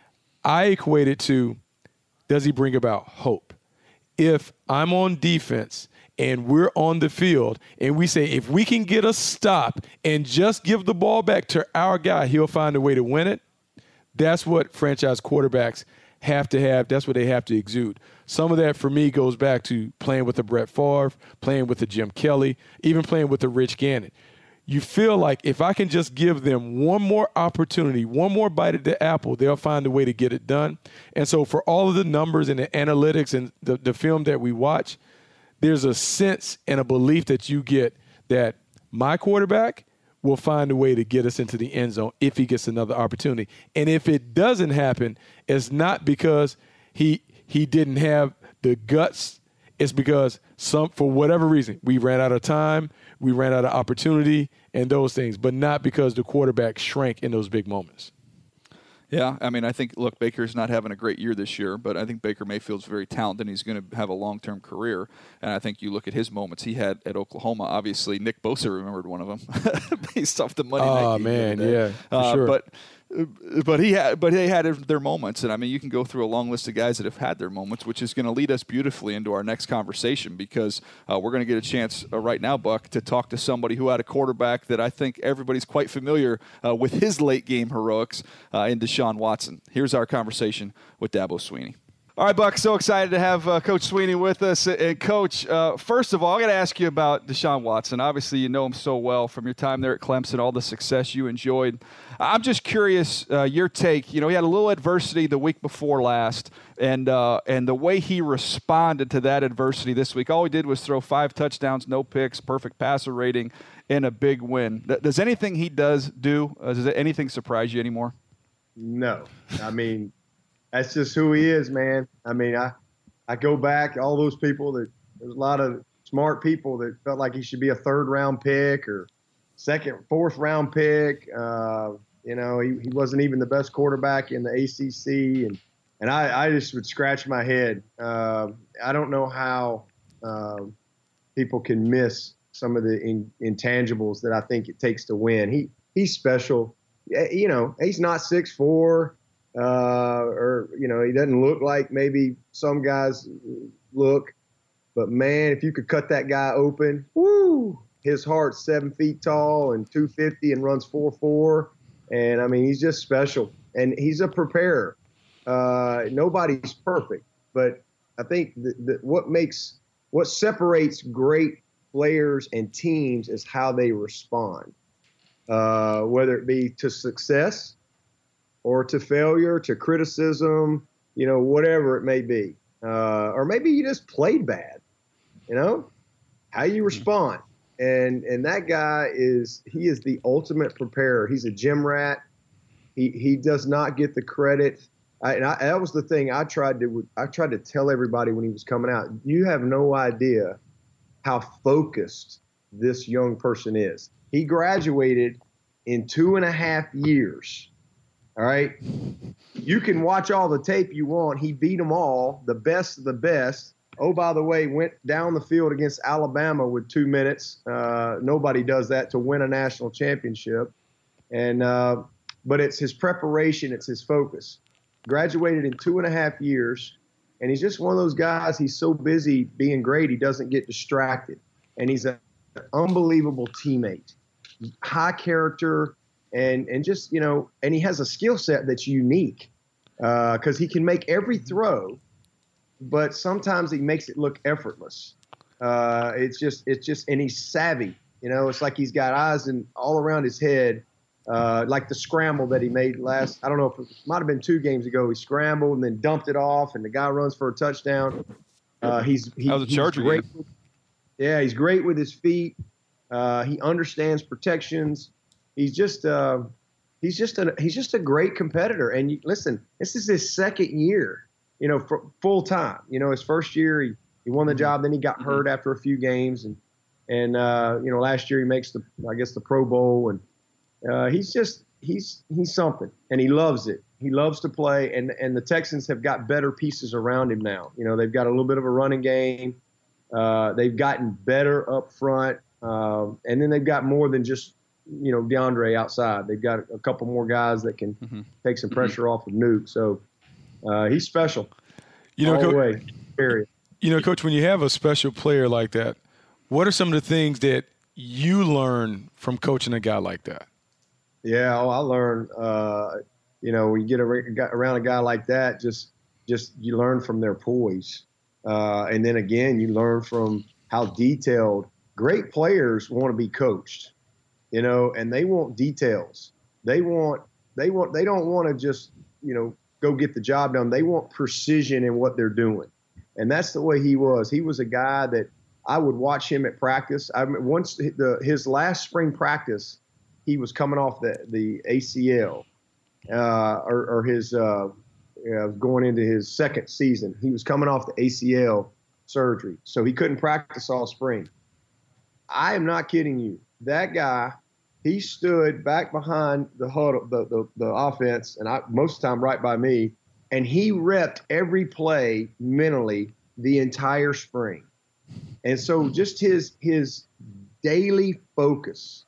I equate it to, does he bring about hope? If I'm on defense and we're on the field and we say if we can get a stop and just give the ball back to our guy, he'll find a way to win it. That's what franchise quarterbacks have to have. That's what they have to exude. Some of that for me goes back to playing with the Brett Favre, playing with the Jim Kelly, even playing with the Rich Gannon. You feel like if I can just give them one more opportunity, one more bite at the apple, they'll find a way to get it done. And so, for all of the numbers and the analytics and the, the film that we watch, there's a sense and a belief that you get that my quarterback will find a way to get us into the end zone if he gets another opportunity. And if it doesn't happen, it's not because he he didn't have the guts. It's because some for whatever reason we ran out of time, we ran out of opportunity, and those things, but not because the quarterback shrank in those big moments. Yeah, I mean, I think look, Baker's not having a great year this year, but I think Baker Mayfield's very talented. and He's going to have a long-term career, and I think you look at his moments he had at Oklahoma. Obviously, Nick Bosa remembered one of them based off the money. Oh man, yeah, uh, sure. But but he had, but they had their moments, and I mean, you can go through a long list of guys that have had their moments, which is going to lead us beautifully into our next conversation because uh, we're going to get a chance uh, right now, Buck, to talk to somebody who had a quarterback that I think everybody's quite familiar uh, with his late game heroics uh, in Deshaun Watson. Here's our conversation with Dabo Swinney. All right, Buck. So excited to have uh, Coach Swinney with us. And Coach, uh, first of all, I got to ask you about Deshaun Watson. Obviously, you know him so well from your time there at Clemson, all the success you enjoyed. I'm just curious uh, your take. You know, he had a little adversity the week before last, and uh, and the way he responded to that adversity this week. All he did was throw five touchdowns, no picks, perfect passer rating, and a big win. Does anything he does do? Uh, does anything surprise you anymore? No, I mean that's just who he is, man. I mean, I I go back all those people that there's a lot of smart people that felt like he should be a third round pick or second, fourth round pick. Uh, you know, he, he wasn't even the best quarterback in the ACC, and and I, I just would scratch my head. Uh, I don't know how uh, people can miss some of the in, intangibles that I think it takes to win. He he's special. You know, he's not six four uh, or you know he doesn't look like maybe some guys look. But man, if you could cut that guy open, woo! His heart's seven feet tall and 250 and runs four four, and I mean he's just special and he's a preparer. Uh, nobody's perfect, but I think that what makes what separates great players and teams is how they respond, uh, whether it be to success or to failure, to criticism, you know, whatever it may be. Uh, or maybe you just played bad, you know, how you respond. And and that guy is he is the ultimate preparer. He's a gym rat. He he does not get the credit. I, and I, that was the thing I tried to I tried to tell everybody when he was coming out. You have no idea how focused this young person is. He graduated in two and a half years all right. You can watch all the tape you want. He beat them all, the best of the best. Oh, by the way, went down the field against Alabama with two minutes. Uh, nobody does that to win a national championship. And uh, but it's his preparation, it's his focus. Graduated in two and a half years, and he's just one of those guys. He's so busy being great, he doesn't get distracted, and he's an unbelievable teammate, high character, and and just you know, and he has a skill set that's unique because uh, he can make every throw, but sometimes he makes it look effortless. Uh, it's just it's just and he's savvy. You know, it's like he's got eyes and all around his head. Uh, like the scramble that he made last, I don't know if it might have been two games ago. He scrambled and then dumped it off, and the guy runs for a touchdown. Uh, he's he, that was a Charger great. game. Yeah, he's great with his feet. Uh, he understands protections he's just uh, he's just a he's just a great competitor. And you, listen, this is his second year, you know, full time. You know, his first year he, he won the mm-hmm. job, then he got hurt mm-hmm. after a few games, and and uh, you know last year he makes the I guess the Pro Bowl, and uh, he's just he's he's something, and he loves it. He loves to play, and and the Texans have got better pieces around him now. You know, they've got a little bit of a running game. Uh, they've gotten better up front, um, and then they've got more than just you know DeAndre outside. They've got a couple more guys that can mm-hmm. take some mm-hmm. pressure mm-hmm. off of Nuke. So uh, he's special. You know, Coach, Period. You know, Coach, when you have a special player like that, what are some of the things that you learn from coaching a guy like that? Yeah, oh, I learned. Uh, you know, when you get around a guy like that, just just you learn from their poise, uh, and then again, you learn from how detailed. Great players want to be coached you know, and they want details. They want they want they don't want to just you know go get the job done. They want precision in what they're doing, and that's the way he was. He was a guy that I would watch him at practice. I mean, once the his last spring practice, he was coming off the the ACL, uh, or, or, his uh, going into his second season. He was coming off the ACL surgery, so he couldn't practice all spring. I am not kidding you that guy, he stood back behind the huddle, the, the, the offense, and I most of the time right by me, and he repped every play mentally the entire spring. And so just his his daily focus,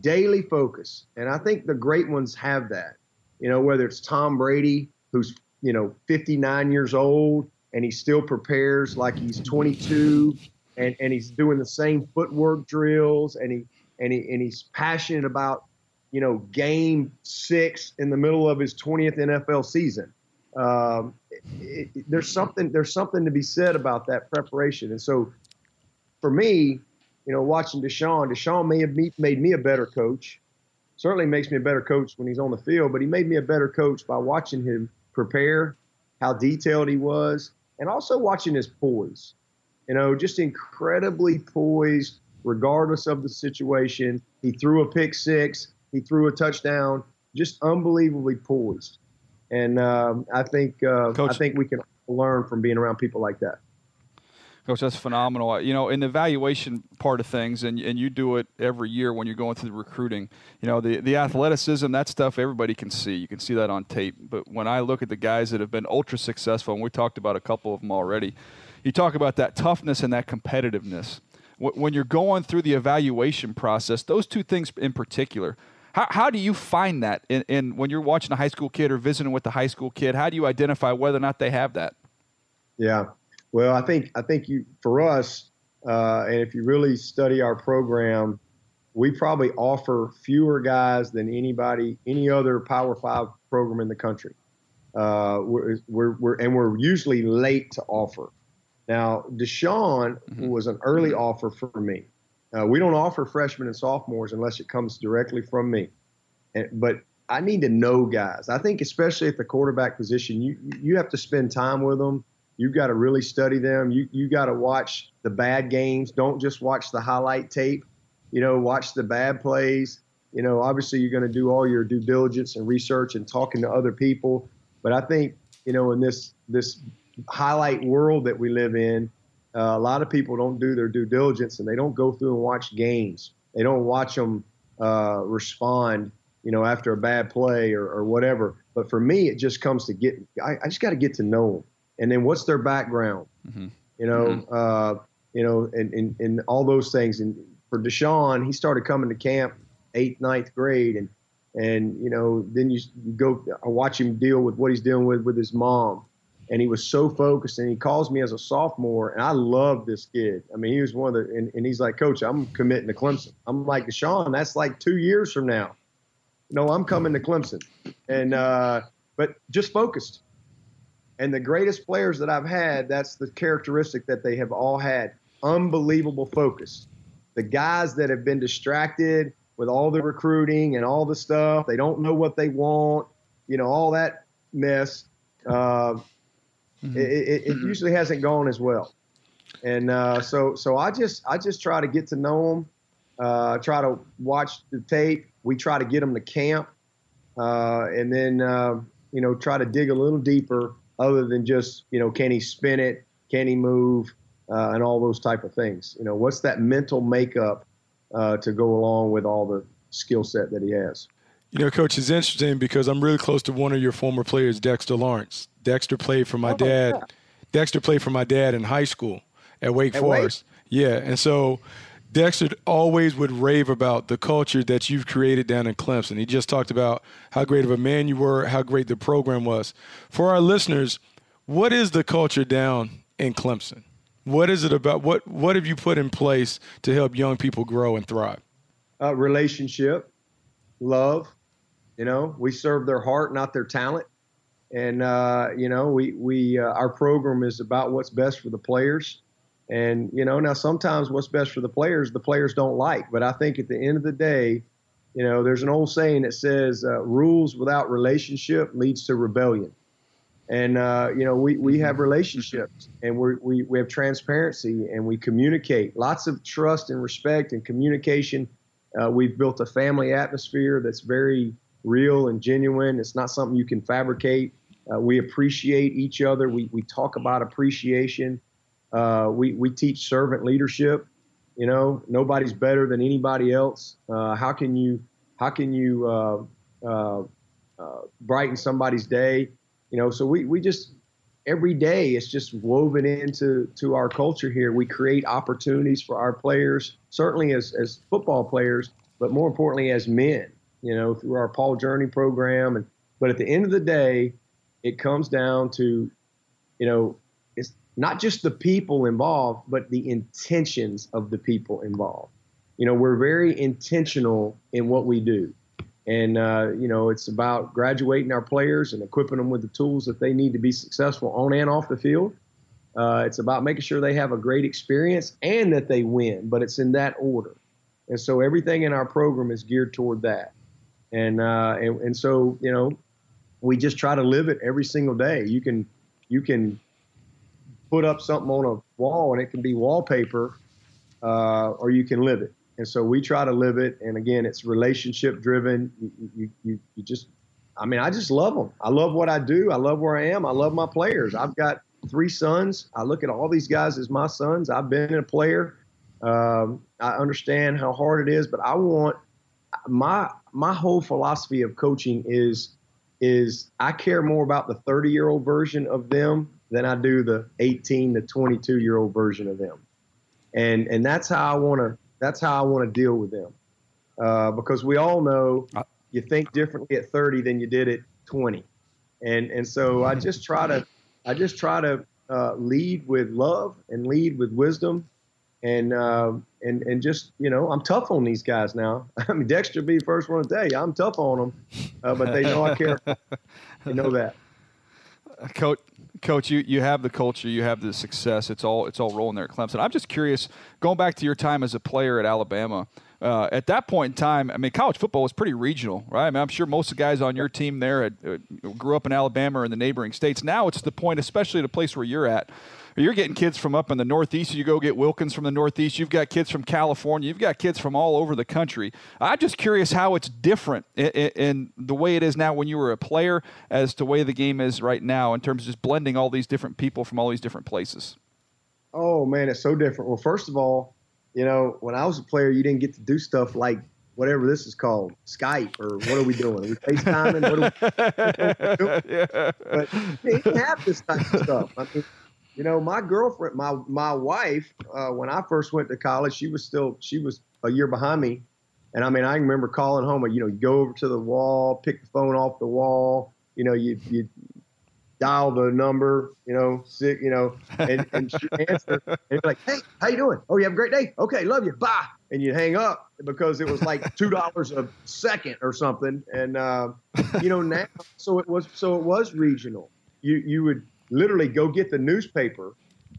daily focus. And I think the great ones have that. You know, whether it's Tom Brady, who's, you know, 59 years old and he still prepares like he's 22 and, and he's doing the same footwork drills and he and he and he's passionate about you know game six in the middle of his 20th NFL season. um, it, it, there's something there's something to be said about that preparation. And so, for me, you know, watching Deshaun, Deshaun may have made me a better coach. Certainly makes me a better coach when he's on the field, but he made me a better coach by watching him prepare, how detailed he was, and also watching his poise. You know, just incredibly poised, regardless of the situation. He threw a pick six, he threw a touchdown, just unbelievably poised. And um, I think uh, I think we can learn from being around people like that. Coach, that's phenomenal. You know, in the evaluation part of things, and, and you do it every year when you're going through the recruiting, you know, the, the athleticism, that stuff everybody can see. You can see that on tape. But when I look at the guys that have been ultra successful, and we talked about a couple of them already, you talk about that toughness and that competitiveness. When you're going through the evaluation process, those two things in particular, how, how do you find that in, in when you're watching a high school kid or visiting with a high school kid? How do you identify whether or not they have that? Yeah. Well, I think I think you for us, uh, and if you really study our program, we probably offer fewer guys than anybody, any other Power Five program in the country. Uh, we're, we're, we're, and we're usually late to offer. Now, Deshaun mm-hmm. was an early offer for me. Uh, we don't offer freshmen and sophomores unless it comes directly from me. And, but I need to know guys. I think especially at the quarterback position, you you have to spend time with them. You've got to really study them. You you got to watch the bad games. Don't just watch the highlight tape. You know, watch the bad plays. You know, obviously you're going to do all your due diligence and research and talking to other people. But I think you know in this this highlight world that we live in, uh, a lot of people don't do their due diligence and they don't go through and watch games. They don't watch them uh, respond, you know, after a bad play or, or, whatever. But for me, it just comes to get. I, I just got to get to know them and then what's their background, mm-hmm. you know, mm-hmm. uh, you know, and, and, and all those things. And for Deshaun, he started coming to camp eighth, ninth grade, and and you know, then you, you go watch him deal with what he's dealing with with his mom, and he was so focused. And he calls me as a sophomore, and I love this kid. I mean, he was one of the, and, and he's like, Coach, I'm committing to Clemson. I'm like, Deshaun, that's like two years from now. No, I'm coming to Clemson, and uh, but just focused. And the greatest players that I've had, that's the characteristic that they have all had unbelievable focus. The guys that have been distracted with all the recruiting and all the stuff, they don't know what they want, you know, all that mess. Uh, mm-hmm. it, it, it, usually hasn't gone as well. And uh, so, so I just, I just try to get to know them, uh, try to watch the tape. We try to get them to camp, uh, and then, uh, you know, try to dig a little deeper other than just you know can he spin it, can he move, uh, and all those type of things. You know, what's that mental makeup uh, to go along with all the skill set that he has. You know, coach, it's interesting because I'm really close to one of your former players, Dexter Lawrence. Dexter played for my oh, dad. Yeah. Dexter played for my dad in high school at Wake at Forest. Wake? Yeah, and so Dexter always would rave about the culture that you've created down in Clemson. He just talked about how great of a man you were, how great the program was. For our listeners, what is the culture down in Clemson? What is it about? What What have you put in place to help young people grow and thrive? Uh, relationship, love. You know, we serve their heart, not their talent. And uh, you know, we we uh, our program is about what's best for the players and, you know, now sometimes what's best for the players, the players don't like. But I think at the end of the day, you know, there's an old saying that says uh, rules without relationship leads to rebellion. And, uh, you know, we, we have relationships and we we, we have transparency and we communicate. Lots of trust and respect and communication. Uh, we've built a family atmosphere that's very real and genuine. It's not something you can fabricate. Uh, we appreciate each other. We, we talk about appreciation. Uh, we, we teach servant leadership. You know, nobody's better than anybody else. Uh, how can you how can you uh, uh, uh, brighten somebody's day? You know, so we, we just every day it's just woven into to our culture here. We create opportunities for our players, certainly as as football players, but more importantly as men. You know, through our PAW Journey program, and but at the end of the day, it comes down to, you know, it's not just the people involved, but the intentions of the people involved. You know, we're very intentional in what we do. And, uh, you know, it's about graduating our players and equipping them with the tools that they need to be successful on and off the field. Uh, it's about making sure they have a great experience and that they win, but it's in that order. And so everything in our program is geared toward that. And, uh, and, and so, you know, we just try to live it every single day. You can, you can put up something on a wall and it can be wallpaper, uh, or you can live it. And so we try to live it. And again, it's relationship driven. You, you, you, just, I mean, I just love them. I love what I do. I love where I am. I love my players. I've got three sons. I look at all these guys as my sons. I've been a player. Um, I understand how hard it is, but I want my my whole philosophy of coaching is is I care more about the 30 year old version of them than I do the 18 to 22 year old version of them, and and that's how I want to that's how I want to deal with them, uh, because we all know you think differently at 30 than you did at 20, and and so I just try to I just try to uh, lead with love and lead with wisdom, and uh, and and just you know I'm tough on these guys now. I mean Dexter be the first one to tell you I'm tough on them, uh, but they know I care. they know that. Coach, coach, you, you have the culture, you have the success. It's all it's all rolling there at Clemson. I'm just curious, going back to your time as a player at Alabama. Uh, at that point in time, I mean, college football was pretty regional, right? I mean, I'm sure most of the guys on your team there had, uh, grew up in Alabama or in the neighboring states. Now it's the point, especially at a place where you're at, you're getting kids from up in the Northeast. You go get Wilkins from the Northeast. You've got kids from California. You've got kids from all over the country. I'm just curious how it's different in, in, the way it is now when you were a player as to the way the game is right now in terms of just blending all these different people from all these different places. Oh man, it's so different. Well, first of all, you know, when I was a player, you didn't get to do stuff like whatever this is called, Skype, or what are we doing? Are we FaceTiming? What are we doing? yeah. But they didn't have this type of stuff. I mean, you know, my girlfriend, my my wife, uh, when I first went to college, she was still she was a year behind me, and I mean, I remember calling home. You know, you go over to the wall, pick the phone off the wall. You know, you you dial the number, you know, sick, you know, and, and she answer and be like, hey, how you doing? Oh, you have a great day? Okay, love you. Bye. And you hang up because it was like two dollars a second or something. And uh, you know, now so it was so it was regional. You you would literally go get the newspaper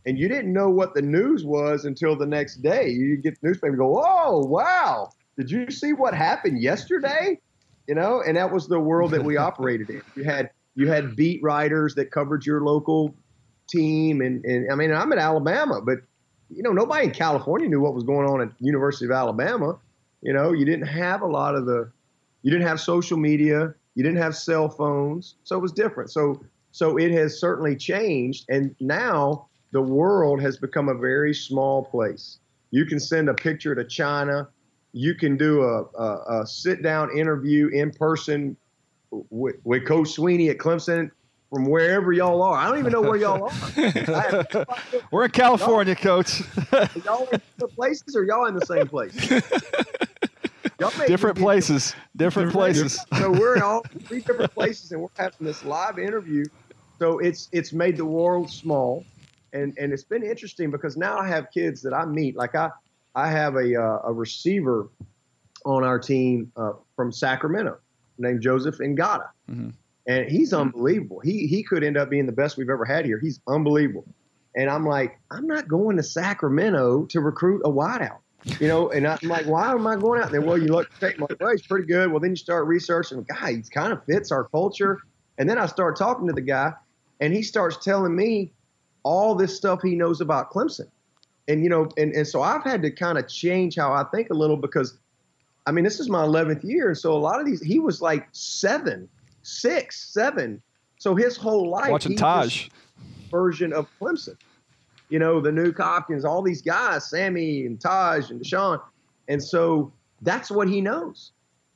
and you didn't know what the news was until the next day. You get the newspaper and go, Oh, wow. Did you see what happened yesterday? You know, and that was the world that we operated in. You had you had beat writers that covered your local team, and, and I mean, I'm at Alabama, but you know, nobody in California knew what was going on at University of Alabama. You know, you didn't have a lot of the, you didn't have social media, you didn't have cell phones, so it was different. So, so it has certainly changed, and now the world has become a very small place. You can send a picture to China. You can do a, a, a sit down interview in person with, with Coach Swinney at Clemson from wherever y'all are. I don't even know where y'all are. We're in California, y'all, Coach. y'all in different places or y'all in the same place? different places. Different, places. so we're in all three different places, and we're having this live interview. So it's it's made the world small, and and it's been interesting because now I have kids that I meet. Like I I have a uh, a receiver on our team uh, from Sacramento named Joseph Ngata. Mm-hmm. And he's unbelievable. He he could end up being the best we've ever had here. He's unbelievable. And I'm like, I'm not going to Sacramento to recruit a wideout. You know, and I'm like, why am I going out there? Well, you look, take my well, he's pretty good. Well, then you start researching, guy, he kind of fits our culture. And then I start talking to the guy, and he starts telling me all this stuff he knows about Clemson. And, you know, and, and so I've had to kind of change how I think a little because I mean, this is my 11th year. And so a lot of these, he was like seven, six, seven. So his whole life. Watching Tajh. Version of Clemson. You know, the new Hopkins, all these guys, Sammy and Tajh and Deshaun. And so that's what he knows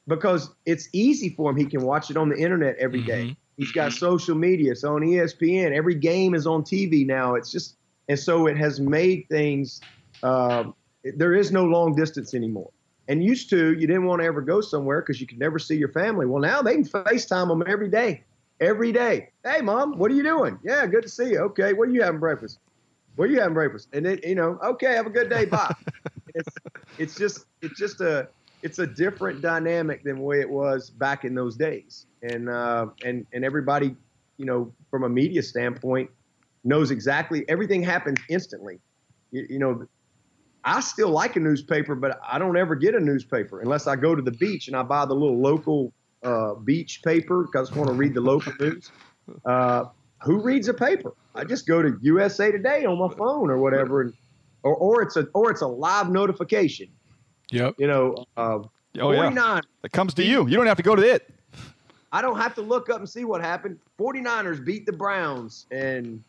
because it's easy for him. He can watch it on the internet every day. Mm-hmm. Mm-hmm. He's got social media. It's on ESPN. Every game is on TV now. It's just, and so it has made things, uh, there is no long distance anymore. And used to, you didn't want to ever go somewhere because you could never see your family. Well, now they can FaceTime them every day, every day. Hey, mom, what are you doing? Yeah, good to see you. Okay, what are you having breakfast? What are you having breakfast? And it, you know, okay, have a good day. Bye. it's, it's just, it's just a, it's a different dynamic than the way it was back in those days. And uh, and and everybody, you know, from a media standpoint, knows exactly everything happens instantly. You, you know, I still like a newspaper, but I don't ever get a newspaper unless I go to the beach and I buy the little local uh, beach paper because I want to read the local news. Uh, who reads a paper? I just go to USA Today on my phone or whatever, and, or or it's a or it's a live notification. Yep. You know, uh, Oh, yeah. 49. It comes to you. You don't have to go to it. I don't have to look up and see what happened. 49ers beat the Browns and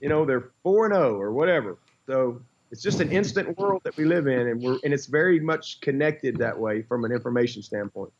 you know they're 4 and 0 or whatever. So it's just an instant world that we live in and we're and it's very much connected that way from an information standpoint.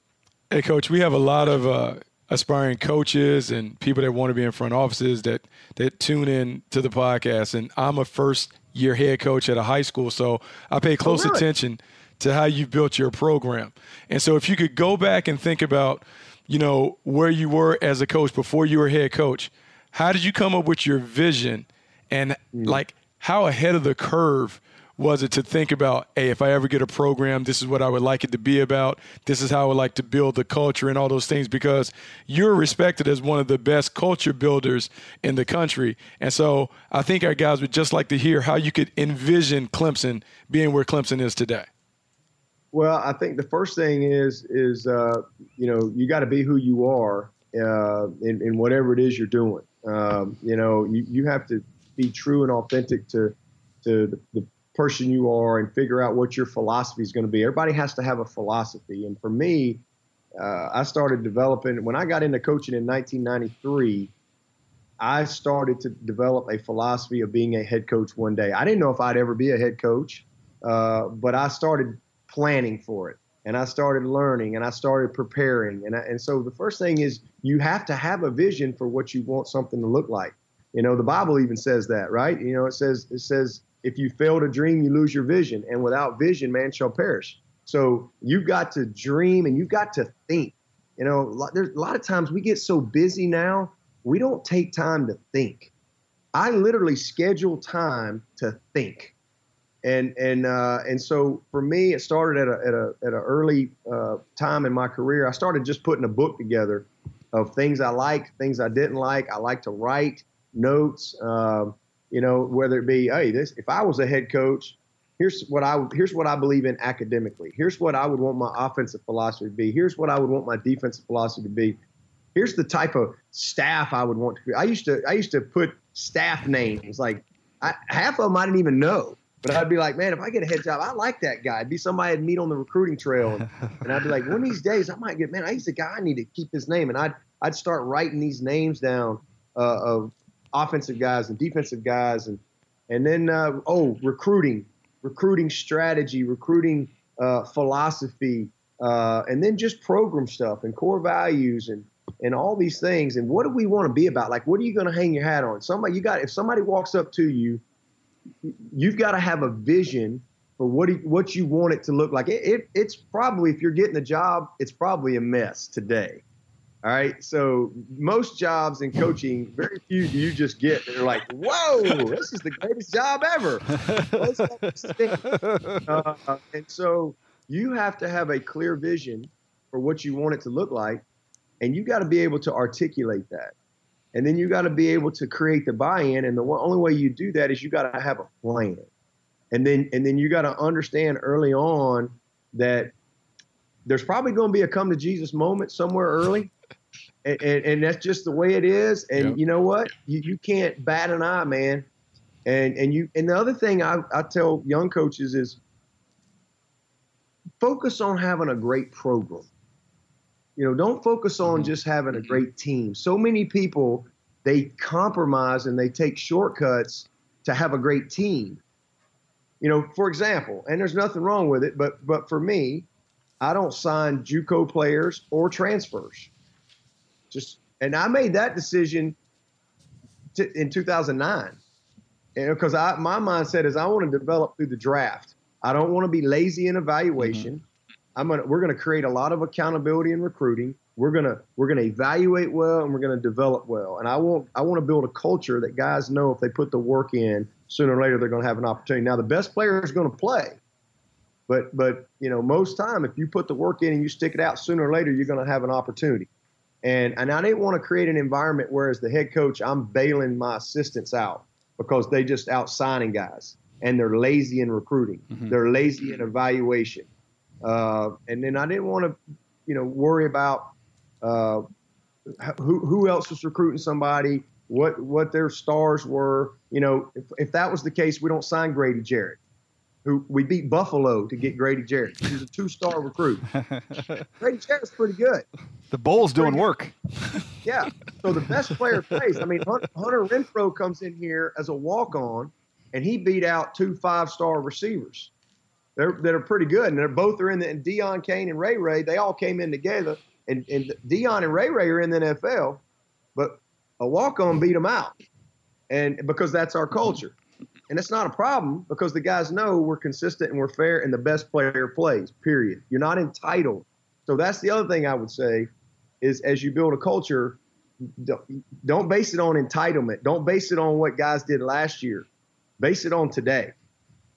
Hey, coach, we have a lot of uh, aspiring coaches and people that want to be in front offices that that tune in to the podcast. And I'm a first year head coach at a high school, so I pay close really? attention to how you built your program. And so, if you could go back and think about, you know, where you were as a coach before you were head coach, how did you come up with your vision, and hmm. like how ahead of the curve? was it to think about, hey, if I ever get a program, this is what I would like it to be about. This is how I would like to build the culture and all those things because you're respected as one of the best culture builders in the country. And so I think our guys would just like to hear how you could envision Clemson being where Clemson is today. Well, I think the first thing is is uh, you know you got to be who you are uh, in, in whatever it is you're doing. Um, you know you, you have to be true and authentic to to the, the person you are and figure out what your philosophy is going to be. Everybody has to have a philosophy, and for me, uh, I started developing when I got into coaching in 1993. I started to develop a philosophy of being a head coach one day. I didn't know if I'd ever be a head coach, uh, but I started planning for it and I started learning and I started preparing. And, I, and so the first thing is you have to have a vision for what you want something to look like. You know, the Bible even says that, right? You know, it says, it says, if you fail to dream, you lose your vision. And without vision, man shall perish. So you've got to dream and you've got to think. You know, there's a lot of times we get so busy now, we don't take time to think. I literally schedule time to think and and uh, and so for me, it started at a at a at an early uh, time in my career. I started just putting a book together of things I liked, things I didn't like. I like to write notes. Um, you know, whether it be, hey, this if I was a head coach, here's what I here's what I believe in academically. Here's what I would want my offensive philosophy to be. Here's what I would want my defensive philosophy to be. Here's the type of staff I would want to be. I used to I used to put staff names like I, half of them I didn't even know. But I'd be like, man, if I get a head job, I like that guy. It'd be somebody I'd meet on the recruiting trail. And, and I'd be like, one of these days I might get, man, he's the guy I need to keep his name. And I'd, I'd start writing these names down uh, of offensive guys and defensive guys. And, and then, uh, oh, recruiting, recruiting strategy, recruiting uh, philosophy, uh, and then just program stuff and core values and, and all these things. And what do we want to be about? Like, what are you going to hang your hat on? Somebody, you got, if somebody walks up to you, you've got to have a vision for what what you want it to look like. It, it, it's probably if you're getting a job, it's probably a mess today. All right. So most jobs in coaching, very few do you just get that are like, whoa, this is the greatest job ever. uh, and so you have to have a clear vision for what you want it to look like, and you got to be able to articulate that. And then you got to be able to create the buy-in, and the one, only way you do that is you got to have a plan. And then and then you got to understand early on that there's probably going to be a come to Jesus moment somewhere early. And, and, and, that's just the way it is. And yep. you know what? You, you can't bat an eye, man. And and you and the other thing I, I tell young coaches is focus on having a great program. You know, don't focus on mm-hmm. just having a great team. So many people they compromise and they take shortcuts to have a great team. You know, for example, and there's nothing wrong with it, but but for me, I don't sign JUCO players or transfers. Just and I made that decision to, in 2009, because I my mindset is I want to develop through the draft. I don't want to be lazy in evaluation. Mm-hmm. I'm gonna we're gonna create a lot of accountability in recruiting. We're gonna we're gonna evaluate well and we're gonna develop well. And I want I want to build a culture that guys know if they put the work in, sooner or later they're gonna have an opportunity. Now the best player is gonna play, But but you know, most time if you put the work in and you stick it out, sooner or later you're going to have an opportunity. And and I didn't want to create an environment where as the head coach I'm bailing my assistants out because they just out signing guys and they're lazy in recruiting. Mm-hmm. They're lazy in evaluation. Uh, and then I didn't want to, you know, worry about uh, who who else was recruiting somebody, what what their stars were. You know, if, if that was the case, we don't sign Grady Jarrett. Who we beat Buffalo to get Grady Jarrett. He's a two-star recruit. Grady Jarrett's pretty good. The bowl's doing work. Yeah. So the best player plays. I mean, Hunter Renfrow comes in here as a walk-on, and he beat out two five-star receivers. They're that are pretty good, and they're both are in the and Deon Cain and Ray Ray. They all came in together, and and Deon and Ray Ray are in the NFL, but a walk-on beat them out, and because that's our culture. And it's not a problem because the guys know we're consistent and we're fair and the best player plays, period. You're not entitled. So that's the other thing I would say is as you build a culture, Don't, don't base it on entitlement. Don't base it on what guys did last year. Base it on today.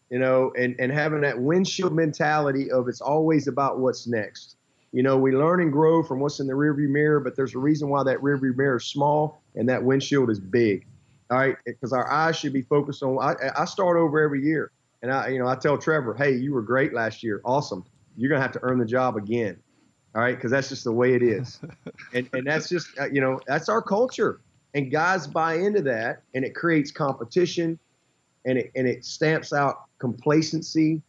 You know, and, and having that windshield mentality of it's always about what's next. You know, we learn and grow from what's in the rearview mirror, but there's a reason why that rearview mirror is small and that windshield is big. All right, because our eyes should be focused on. I, I start over every year, and I, you know, I tell Trevor, "Hey, you were great last year. Awesome. You're gonna have to earn the job again." All right, because that's just the way it is, and and that's just uh, you know that's our culture, and guys buy into that, and it creates competition, and it and it stamps out complacency,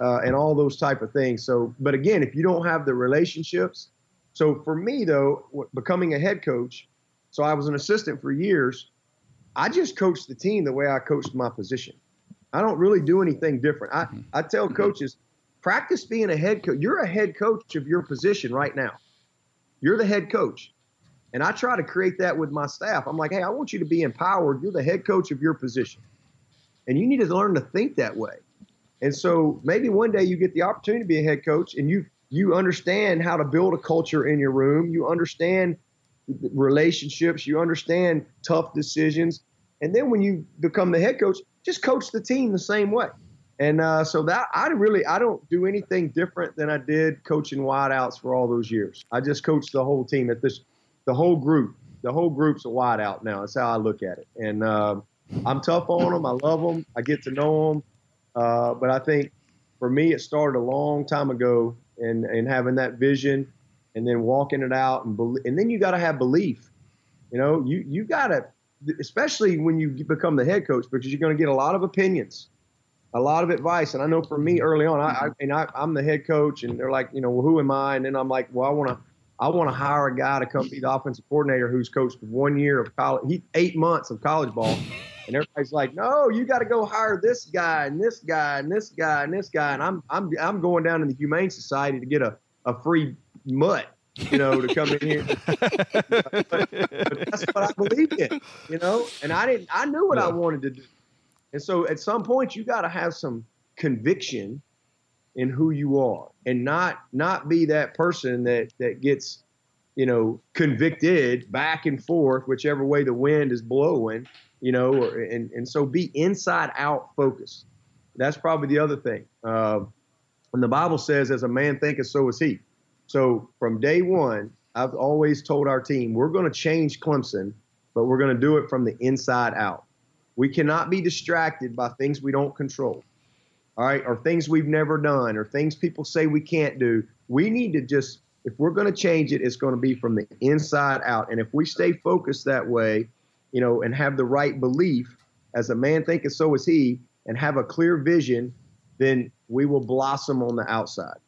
uh, and all those type of things. So, but again, if you don't have the relationships, so for me though, becoming a head coach, so I was an assistant for years I just coached the team the way I coached my position. I don't really do anything different. I, mm-hmm. I tell coaches, practice being a head coach. You're a head coach of your position right now. You're the head coach. And I try to create that with my staff. I'm like, hey, I want you to be empowered. You're the head coach of your position. And you need to learn to think that way. And so maybe one day you get the opportunity to be a head coach and you you understand how to build a culture in your room. You understand relationships, you understand tough decisions. And then when you become the head coach, just coach the team the same way. And uh, so that I really I don't do anything different than I did coaching wideouts for all those years. I just coach the whole team at this, the whole group. The whole group's a wideout now. That's how I look at it. And uh, I'm tough on them. I love them. I get to know them. Uh, but I think for me, it started a long time ago, and and having that vision and then walking it out and be- and then you got to have belief. You know, you you got to especially when you become the head coach because you're going to get a lot of opinions, a lot of advice. And I know for me early on, I, I and I, I'm the head coach, and they're like, you know, well, who am I? And then I'm like, well, I want to. I want to hire a guy to come be the offensive coordinator who's coached one year of college, he, eight months of college ball. And everybody's like, no, you got to go hire this guy and this guy and this guy and this guy. And I'm, I'm, I'm going down to the Humane Society to get a, a free mutt, you know, to come in here. but, but that's what I believe in, you know. And I didn't. I knew what yeah. I wanted to do. And so, at some point, you got to have some conviction in who you are, and not not be that person that that gets, you know, convicted back and forth, whichever way the wind is blowing, you know. Or, and and so, be inside out focused. That's probably the other thing. Uh, when the Bible says, "As a man thinketh, so is he." So from day one, I've always told our team we're going to change Clemson, but we're going to do it from the inside out. We cannot be distracted by things we don't control, all right, or things we've never done, or things people say we can't do. We need to just, if we're going to change it, it's going to be from the inside out. And if we stay focused that way, you know, and have the right belief, as a man thinketh, so is he, and have a clear vision, then we will blossom on the outside.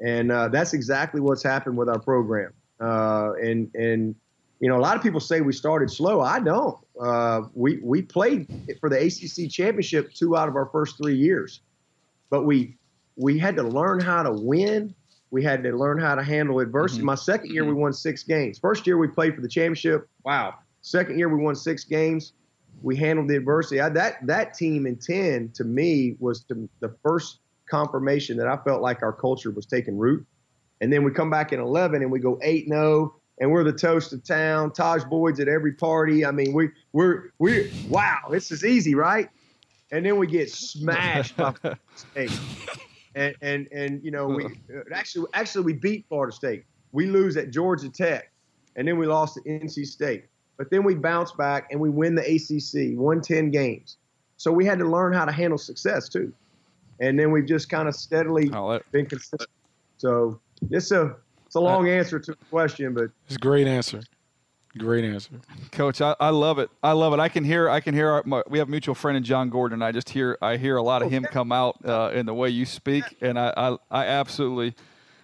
And uh, that's exactly what's happened with our program. Uh, and and you know, a lot of people say we started slow. I don't. Uh, we we played for the ACC championship two out of our first three years, but we we had to learn how to win. We had to learn how to handle adversity. Mm-hmm. My second year, we won six games. First year, we played for the championship. Wow. Second year, we won six games. We handled the adversity. I, that that team in ten to me was the, the first confirmation that I felt like our culture was taking root. And then we come back in 11 and we go 8 0 and we're the toast of town. Tajh Boyd's at every party. I mean, we we're we wow, this is easy, right? And then we get smashed by state. and and and you know we uh, actually actually we beat Florida State. We lose at Georgia Tech, and then we lost to NC State. But then we bounce back and we win the ACC, won 10 games. So we had to learn how to handle success too. And then we've just kind of steadily been consistent. So it's a it's a long answer to the question, but it's a great answer. Great answer, Coach. I, I love it. I love it. I can hear. I can hear. Our, my, we have a mutual friend in Jon Gordon. I just hear. I hear a lot of him come out uh, in the way you speak, and I, I, I absolutely.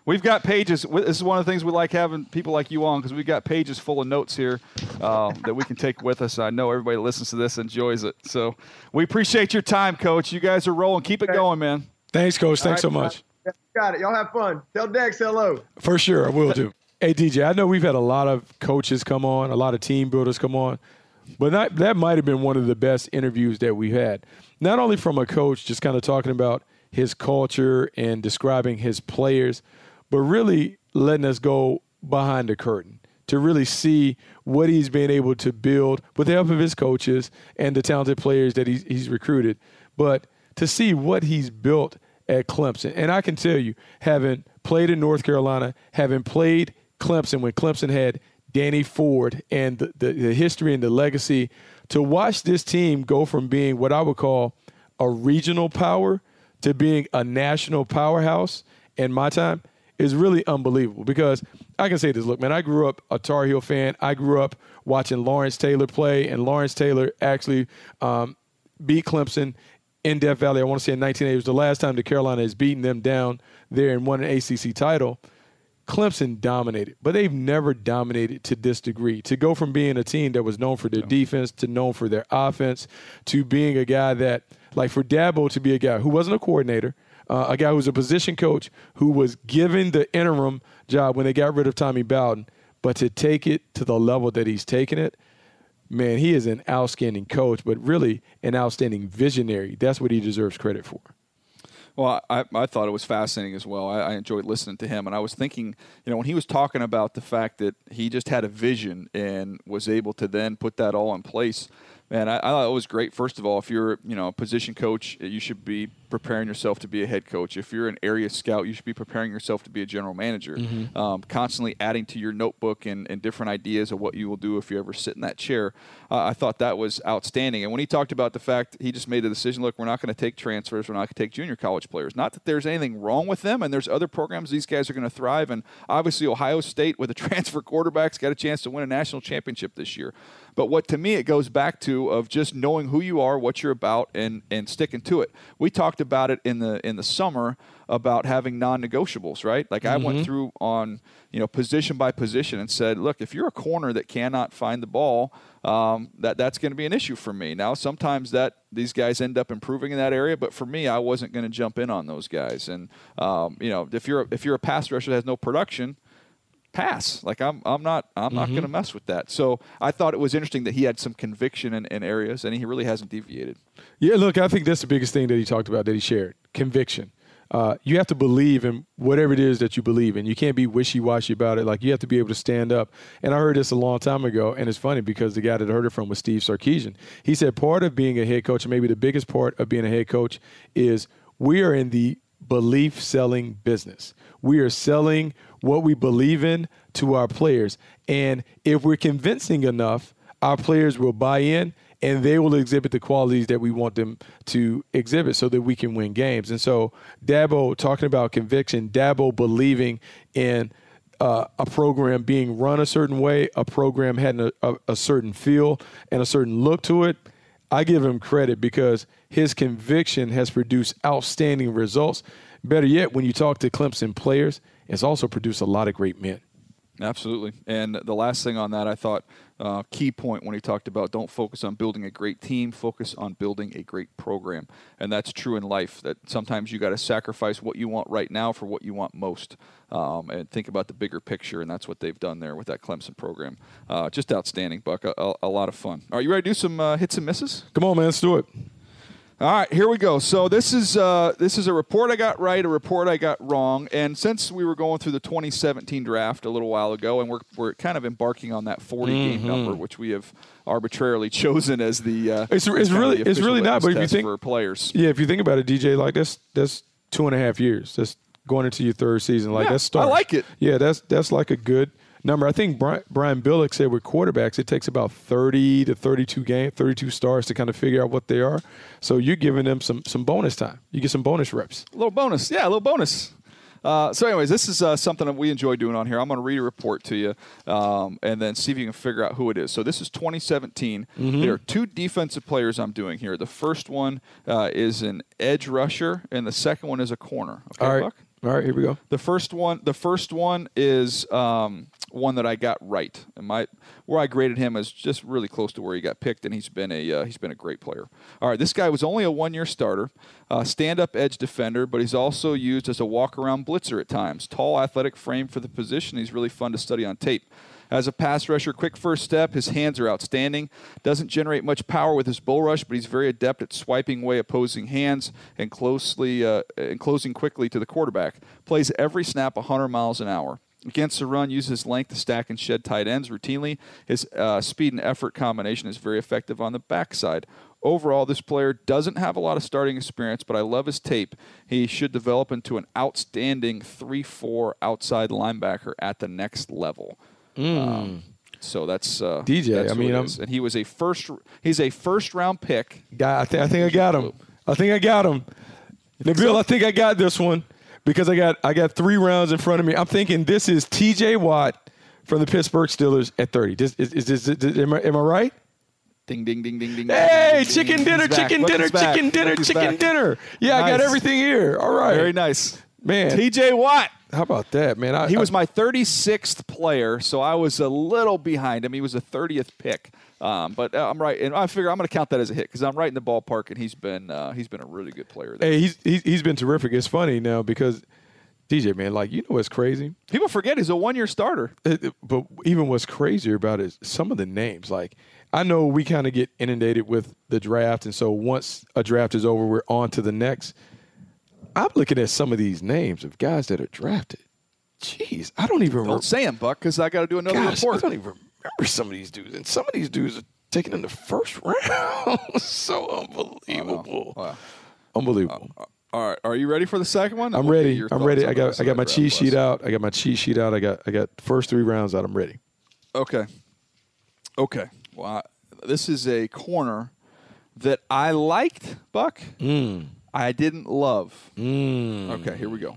We've got pages. This is one of the things we like having people like you on because we've got pages full of notes here uh, that we can take with us. I know everybody that listens to this enjoys it. So we appreciate your time, Coach. You guys are rolling. Keep it going, man. Thanks, Coach. Thanks right, so much. Got it. Y'all have fun. Tell Dex hello. For sure, I will do. hey, DJ, I know we've had a lot of coaches come on, a lot of team builders come on, but that, that might have been one of the best interviews that we've had. Not only from a coach, just kind of talking about his culture and describing his players – but really letting us go behind the curtain to really see what he's been able to build with the help of his coaches and the talented players that he's, he's recruited, but to see what he's built at Clemson. And I can tell you, having played in North Carolina, having played Clemson when Clemson had Danny Ford and the, the, the history and the legacy, to watch this team go from being what I would call a regional power to being a national powerhouse in my time – is really unbelievable because I can say this. Look, man, I grew up a Tar Heel fan. I grew up watching Lawrence Taylor play, and Lawrence Taylor actually um, beat Clemson in Death Valley. I want to say in 1980. It was the last time the Carolina has beaten them down there and won an ACC title. Clemson dominated, but they've never dominated to this degree. To go from being a team that was known for their defense to known for their offense to being a guy that, like for Dabo to be a guy who wasn't a coordinator, uh, a guy who was a position coach who was given the interim job when they got rid of Tommy Bowden, but to take it to the level that he's taken it, man, he is an outstanding coach, but really an outstanding visionary. That's what he deserves credit for. Well, I, I thought it was fascinating as well. I, I, enjoyed listening to him, and I was thinking, you know, when he was talking about the fact that he just had a vision and was able to then put that all in place. Man, I, I thought it was great. First of all, if you're, you know, a position coach, you should be preparing yourself to be a head coach. If you're an area scout, you should be preparing yourself to be a general manager. Mm-hmm. Um, constantly adding to your notebook and, and, different ideas of what you will do if you ever sit in that chair. Uh, I thought that was outstanding. And when he talked about the fact he just made the decision, look, we're not going to take transfers, we're not going to take junior college players. Not that there's anything wrong with them, and there's other programs these guys are going to thrive. And obviously, Ohio State with a transfer quarterbacks got a chance to win a national championship this year. But what to me it goes back to of just knowing who you are, what you're about, and and sticking to it. We talked about it in the in the summer about having non-negotiables, right? Like mm-hmm. I went mm-hmm. through on you know position by position and said, look, if you're a corner that cannot find the ball, um, that that's going to be an issue for me. Now sometimes that these guys end up improving in that area, but for me, I wasn't going to jump in on those guys. And um, you know, if you're if you're a pass rusher that has no production, pass. Like I'm, I'm not, I'm mm-hmm. not going to mess with that. So I thought it was interesting that he had some conviction in, in, areas, and he really hasn't deviated. Yeah, look, I think that's the biggest thing that he talked about that he shared: conviction. Uh, you have to believe in whatever it is that you believe in. You can't be wishy-washy about it. Like you have to be able to stand up. And I heard this a long time ago, and it's funny because the guy that I heard it from was Steve Sarkisian. He said part of being a head coach, and maybe the biggest part of being a head coach, is we are in the belief selling business. We are selling what we believe in to our players. And if we're convincing enough, our players will buy in and they will exhibit the qualities that we want them to exhibit so that we can win games. And so, Dabo talking about conviction, Dabo believing in uh, a program being run a certain way, a program having a, a, a certain feel and a certain look to it. I give him credit because his conviction has produced outstanding results. Better yet, when you talk to Clemson players, it's also produced a lot of great men. Absolutely. And the last thing on that, I thought, uh, key point when he talked about don't focus on building a great team, focus on building a great program. And that's true in life, that sometimes you got to sacrifice what you want right now for what you want most. Um, and think about the bigger picture, and that's what they've done there with that Clemson program. Uh, just outstanding, Buck. A, a, a, lot of fun. Are you ready to do some uh, hits and misses? Come on, man. Let's do it. All right, here we go. So this is uh, this is a report I got right, a report I got wrong, and since we were going through the 2017 draft a little while ago, and we're we're kind of embarking on that 40 mm-hmm. game number, which we have arbitrarily chosen as the uh, it's, it's really it's really not. But if you think for players, yeah, if you think about it, DJ, like that's that's two and a half years. That's going into your third season. Like Yeah, that's I like it. Yeah, that's that's like a good number. I think Brian, Billick said with quarterbacks, it takes about thirty to thirty-two game, thirty-two stars to kind of figure out what they are. So you're giving them some some bonus time. You get some bonus reps. A little bonus. Yeah, a little bonus. Uh, so, anyways, this is uh, something that we enjoy doing on here. I'm going to read a report to you um, and then see if you can figure out who it is. So, this is 2017. Mm-hmm. There are two defensive players I'm doing here. The first one uh, is an edge rusher, and the second one is a corner. Okay, All right, Buck? all right, here we go. The first one, the first one is um, one that I got right. And my where I graded him is just really close to where he got picked, and he's been a uh, he's been a great player. All right, this guy was only a one year starter, uh, stand up edge defender, but he's also used as a walk around blitzer at times. Tall, athletic frame for the position. He's really fun to study on tape. As a pass rusher, quick first step, his hands are outstanding. Doesn't generate much power with his bull rush, but he's very adept at swiping away opposing hands and closely uh, and closing quickly to the quarterback. Plays every snap 100 miles an hour. Against the run, uses his length to stack and shed tight ends routinely. His uh, speed and effort combination is very effective on the backside. Overall, this player doesn't have a lot of starting experience, but I love his tape. He should develop into an outstanding 3 4 outside linebacker at the next level. Um, so that's uh, DJ, that's I mean, it I'm- is. and he was a first. He's a first round pick. Guy, I think I think I got him. I think I got him. Nabil, I think I got this one because I got I got three rounds in front of me. I'm thinking this is T.J. Watt from the Pittsburgh Steelers at 30. This, is, is, this- is- am, I, am I right? Ding ding ding ding ding. Hey, ding, chicken ding. dinner, He's back. chicken dinner, chicken dinner, Look, chicken dinner. Yeah, I got everything here. All right, Very nice, man. T.J. Watt. How about that, man? I, He I- was my 36th player, so I was a little behind him. He was a 30th pick, um, but uh, I'm right, and I figure I'm going to count that as a hit because I'm right in the ballpark, and he's been uh, he's been a really good player. There. Hey, he's, he's he's been terrific. It's funny now because DJ, man, like you know what's crazy? People forget he's a one year starter. It- it- but even what's crazier about it is some of the names. Like I know we kind of get inundated with the draft, and so once a draft is over, we're on to the next. I'm looking at some of these names of guys that are drafted. Jeez, I don't even Don't remember. say him, Buck, because I got to do another Gosh, I report. don't even remember some of these dudes, and some of these dudes are taken in the first round. so unbelievable, Wow. unbelievable. All right, are you ready for the second one? I'm We'll ready. I'm ready. I got I got my cheat sheet out. I got my cheat sheet out. I got I got first three rounds out. I'm ready. Okay. Okay. Well, I, this is a corner that I liked, Buck. Mm. I didn't love. Mm. Okay, here we go.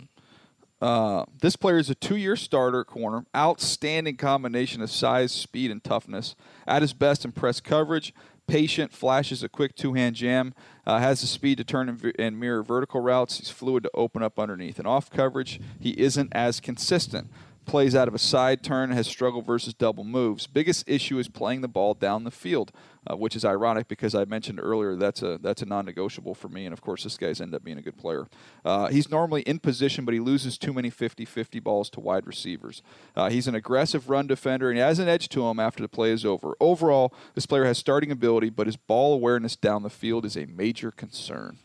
Uh, this player is a two-year starter corner. Outstanding combination of size, speed, and toughness. At his best in press coverage, patient, flashes a quick two-hand jam. Uh, has the speed to turn and, v- and mirror vertical routes. He's fluid to open up underneath. And off coverage, he isn't as consistent. Plays out of a side turn, has struggled versus double moves. Biggest issue is playing the ball down the field, uh, which is ironic because I mentioned earlier that's a that's a non-negotiable for me. And of course, this guy's ended up being a good player. Uh, he's normally in position, but he loses too many 50-50 balls to wide receivers. Uh, he's an aggressive run defender, and he has an edge to him after the play is over. Overall, this player has starting ability, but his ball awareness down the field is a major concern.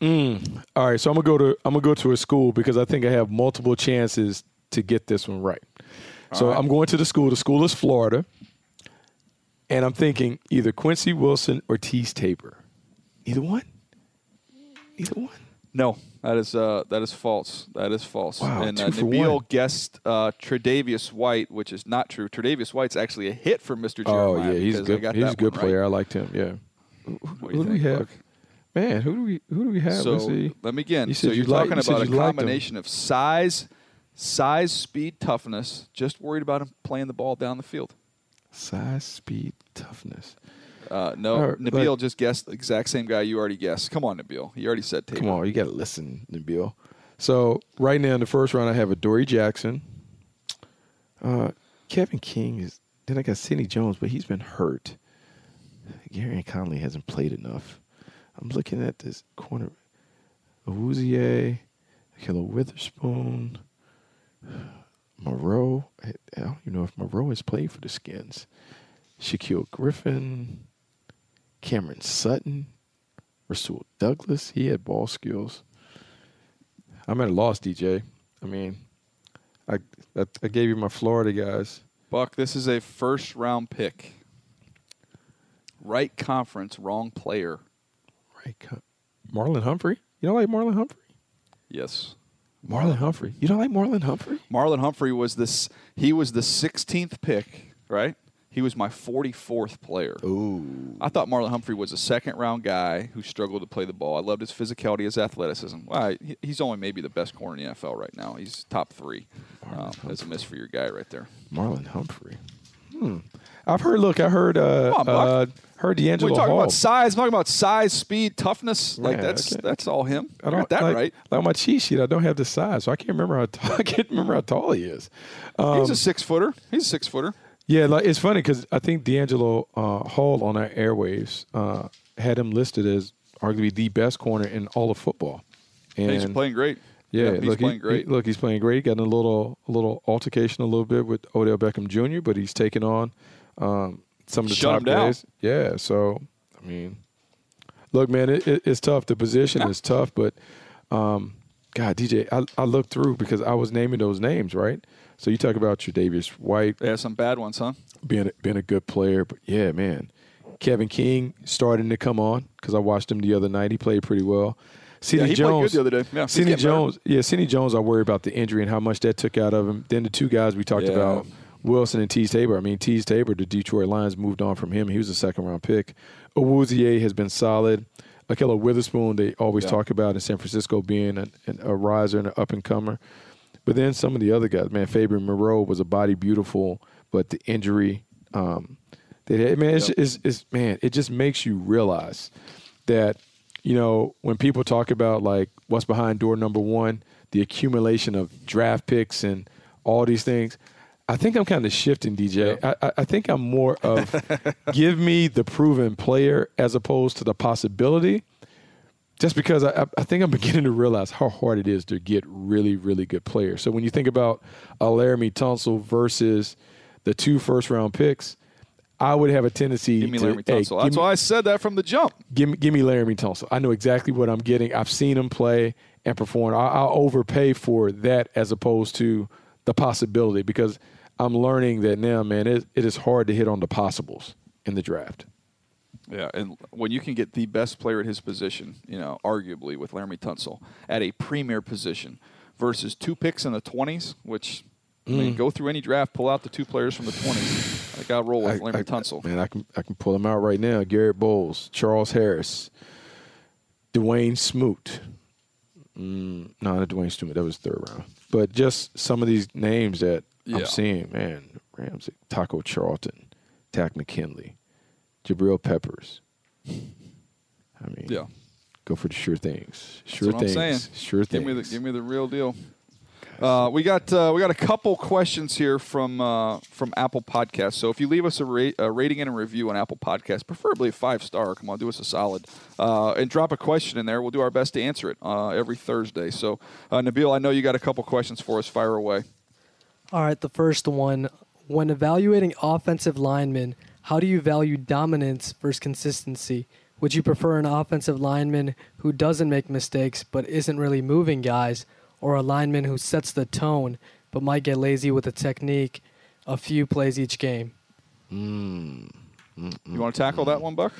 Mm. All right, so I'm gonna go to I'm gonna go to a school because I think I have multiple chances to get this one right. so I'm going to the school. The school is Florida, and I'm thinking either Quincy Wilson or Teez Tabor. Either one. Either one. No, that is uh, that is false. That is false. Wow, and uh, Nabil one. guessed uh, Tre'Davious White, which is not true. Tre'Davious White's actually a hit for Mr. Jeremiah. Oh yeah, he's a good. He's a good player. Right. I liked him. Yeah. Who, What who do you do we have? Man, who do we who do we have? So let me again. You so you're like- talking you about a you liked him. combination of size, size, speed, toughness. Just worried about him playing the ball down the field. Size, speed, toughness. Uh, no, right, Nabil like- just guessed the exact same guy you already guessed. Come on, Nabil. You already said. Come on, you got to listen, Nabil. So right now in the first round, I have Adoree' Jackson. Uh, Kevin King is. Then I got Sidney Jones, but he's been hurt. Gareon Conley hasn't played enough. I'm looking at this corner. Awuzie, Ahkello Witherspoon, Moreau. I, I don't even know if Moreau has played for the Skins. Shaquill Griffin, Cameron Sutton, Rasul Douglas. He had ball skills. I'm at a loss, DJ. I mean, I I, I gave you my Florida guys. Buck, this is a first round pick. Right conference, wrong player. Right, Marlon Humphrey. You don't like Marlon Humphrey? Yes. Marlon Humphrey. You don't like Marlon Humphrey? Marlon Humphrey was this. He was the 16th pick, right? He was my 44th player. Ooh. I thought Marlon Humphrey was a second round guy who struggled to play the ball. I loved his physicality, his athleticism. Well, he- he's only maybe the best corner in the NFL right now. He's top three. Um, that's a miss for your guy right there. Marlon Humphrey. Hmm. I've heard. Look, I heard. Uh, Come on, Buck. uh, heard We're DeAngelo talking Hall. about size. I'm talking about size, speed, toughness. Like Yeah, that's okay. that's all him. I got that like, right. Like on my cheat sheet, I don't have the size, so I can't remember how tall, I can't remember how tall he is. Um, He's a six footer. He's a six footer. Yeah, like it's funny because I think DeAngelo uh, Hall on our airwaves uh, had him listed as arguably the best corner in all of football. And he's playing great. Yeah, he's look, he- playing great. he- look, he's playing great. Got in a little a little altercation a little bit with Odell Beckham Jr., but he's taken on um, some of the Shut top guys. Yeah, so I mean, look, man, it, it, it's tough. The position is tough, but um, God, DJ, I, I looked through because I was naming those names, right? So you talk about Tre'Davious White yeah, some bad ones, huh? being a, being a good player, but yeah, man, Kevin King starting to come on because I watched him the other night. He played pretty well. Sidney Yeah, Jones good the other day. Yeah, Sidney getting better. Jones, yeah, Sidney Jones. I worry about the injury and how much that took out of him. Then the two guys we talked Yeah. about, Wilson and Teez Tabor. I mean, Teez Tabor, the Detroit Lions moved on from him. He was a second round pick. Awuzie has been solid. Ahkello Witherspoon, they always Yeah. talk about in San Francisco being a, a riser and an up and comer. But then some of the other guys, man, Fabian Moreau was a body beautiful, but the injury, um, that man, it's, Yep. it's, it's man, it just makes you realize that you know when people talk about like what's behind door number one, the accumulation of draft picks and all these things. I think I'm kind of shifting, DJ. I, I- I think I'm more of give me the proven player as opposed to the possibility just because I, I- I think I'm beginning to realize how hard it is to get really, really good players. So when you think about a Laremy Tunsil versus the two first round picks, I would have a tendency Give me to Laremy hey, Tunsil. give That's me- why I said that from the jump. give me give me Laremy Tunsil. I know exactly what I'm getting. I've seen him play and perform. I, I'll overpay for that as opposed to the possibility because I'm learning that now, man, it, it is hard to hit on the possibles in the draft. Yeah, and when you can get the best player at his position, you know, arguably with Laremy Tunsil at a premier position versus two picks in the 20s, which I Mm. mean, go through any draft, pull out the two players from the 20s. I got to roll with I- I- Tunsil. Man, I can I can pull them out right now. Garett Bolles, Charles Harris, Dawuane Smoot. Mm, no, not a Dawuane Smoot. That was third round. But just some of these names that Yeah. I'm seeing, man, Ramsey, Taco Charlton, Takk McKinley, Jabril Peppers. I mean, Yeah. go for the sure things. That's Sure what things. I'm saying. Sure give things. Me the, give me the real deal. Uh, we got uh, we got a couple questions here from uh, from Apple Podcasts. So if you leave us a, ra- a rating and a review on Apple Podcasts, preferably a five star, come on, do us a solid, uh, and drop a question in there. We'll do our best to answer it uh, every Thursday. So Nabil, I know you got a couple questions for us. Fire away. All right, the first one. When evaluating offensive linemen, how do you value dominance versus consistency? Would you prefer an offensive lineman who doesn't make mistakes but isn't really moving guys, or a lineman who sets the tone but might get lazy with the technique a few plays each game? You want to tackle that one, Buck?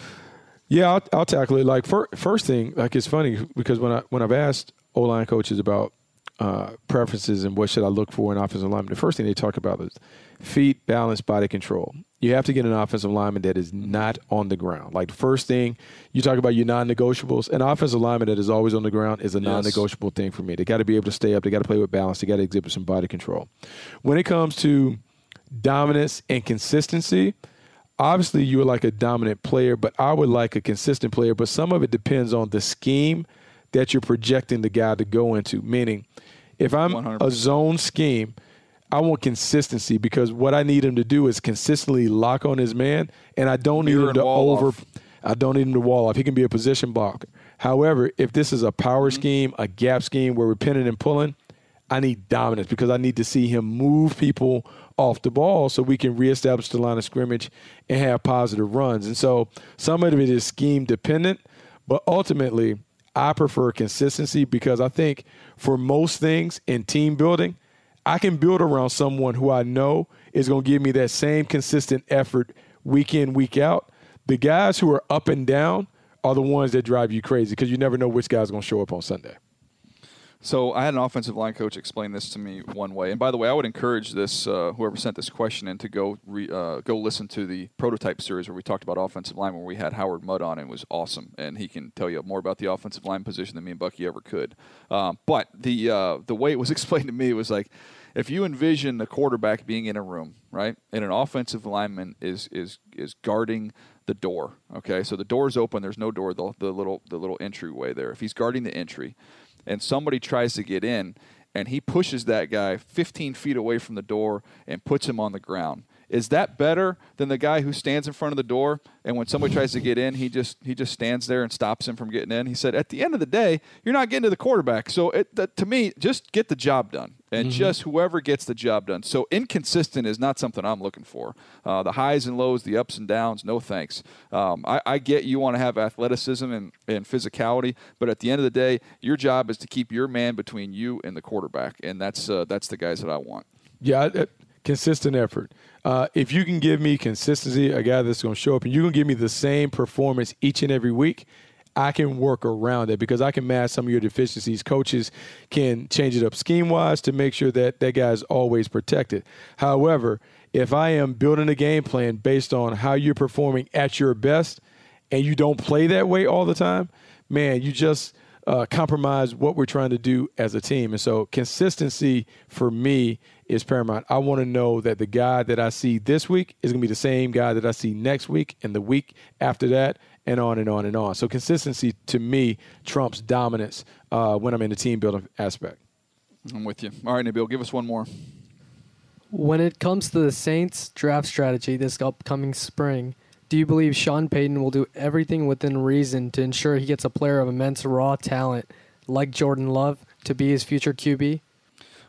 Yeah, I'll, I'll tackle it. Like fir- first thing, like it's funny because when I when I've asked O line coaches about uh, preferences and what should I look for in offensive lineman, the first thing they talk about is feet, balance, body control. You have to get an offensive lineman that is not on the ground. Like the first thing you talk about your non-negotiables. An offensive lineman that is always on the ground is a Yes. non-negotiable thing for me. They got to be able to stay up. They got to play with balance. They got to exhibit some body control. When it comes to dominance and consistency, obviously you're like a dominant player, but I would like a consistent player. But some of it depends on the scheme that you're projecting the guy to go into. Meaning, if I'm a 100%. zone scheme, I want consistency because what I need him to do is consistently lock on his man, and I don't need him to over. off. I don't need him to wall off. He can be a position blocker. However, if this is a power Mm-hmm. scheme, a gap scheme where we're pinning and pulling, I need dominance because I need to see him move people off the ball so we can reestablish the line of scrimmage and have positive runs. And so some of it is scheme dependent, but ultimately, I prefer consistency because I think for most things in team building, I can build around someone who I know is going to give me that same consistent effort week in, week out. The guys who are up and down are the ones that drive you crazy because you never know which guy's going to show up on Sunday. So I had an offensive line coach explain this to me one way. And by the way, I would encourage this uh, whoever sent this question in to go re, uh, go listen to the prototype series where we talked about offensive line, where we had Howard Mudd on, and it was awesome. And he can tell you more about the offensive line position than me and Bucky ever could. Um, but the uh, the way it was explained to me was like, if you envision the quarterback being in a room, right, and an offensive lineman is is is guarding the door. Okay, so the door's open. There's no door. The, the little the little entryway there. If he's guarding the entry and somebody tries to get in and he pushes that guy 15 feet away from the door and puts him on the ground. Is that better than the guy who stands in front of the door and when somebody tries to get in, he just he just stands there and stops him from getting in? He said, at the end of the day, you're not getting to the quarterback. So it, that, to me, just get the job done and Mm-hmm. just whoever gets the job done. So inconsistent is not something I'm looking for. Uh, the highs and lows, the ups and downs, no thanks. Um, I, I get you want to have athleticism and, and physicality, but at the end of the day, your job is to keep your man between you and the quarterback, and that's uh, that's the guys that I want. Yeah, I- I- consistent effort. Uh, if you can give me consistency, a guy that's going to show up, and you can give me the same performance each and every week, I can work around it because I can mask some of your deficiencies. Coaches can change it up scheme wise to make sure that that guy's always protected. However, if I am building a game plan based on how you're performing at your best, and you don't play that way all the time, man, you just uh, compromise what we're trying to do as a team. And so consistency for me is paramount. I want to know that the guy that I see this week is going to be the same guy that I see next week and the week after that, and on and on and on. So consistency to me trumps dominance uh, when I'm in the team building aspect. I'm with you. All right, Nabil, give us one more. When it comes to the Saints draft strategy this upcoming spring, do you believe Sean Payton will do everything within reason to ensure he gets a player of immense raw talent like Jordan Love to be his future QB?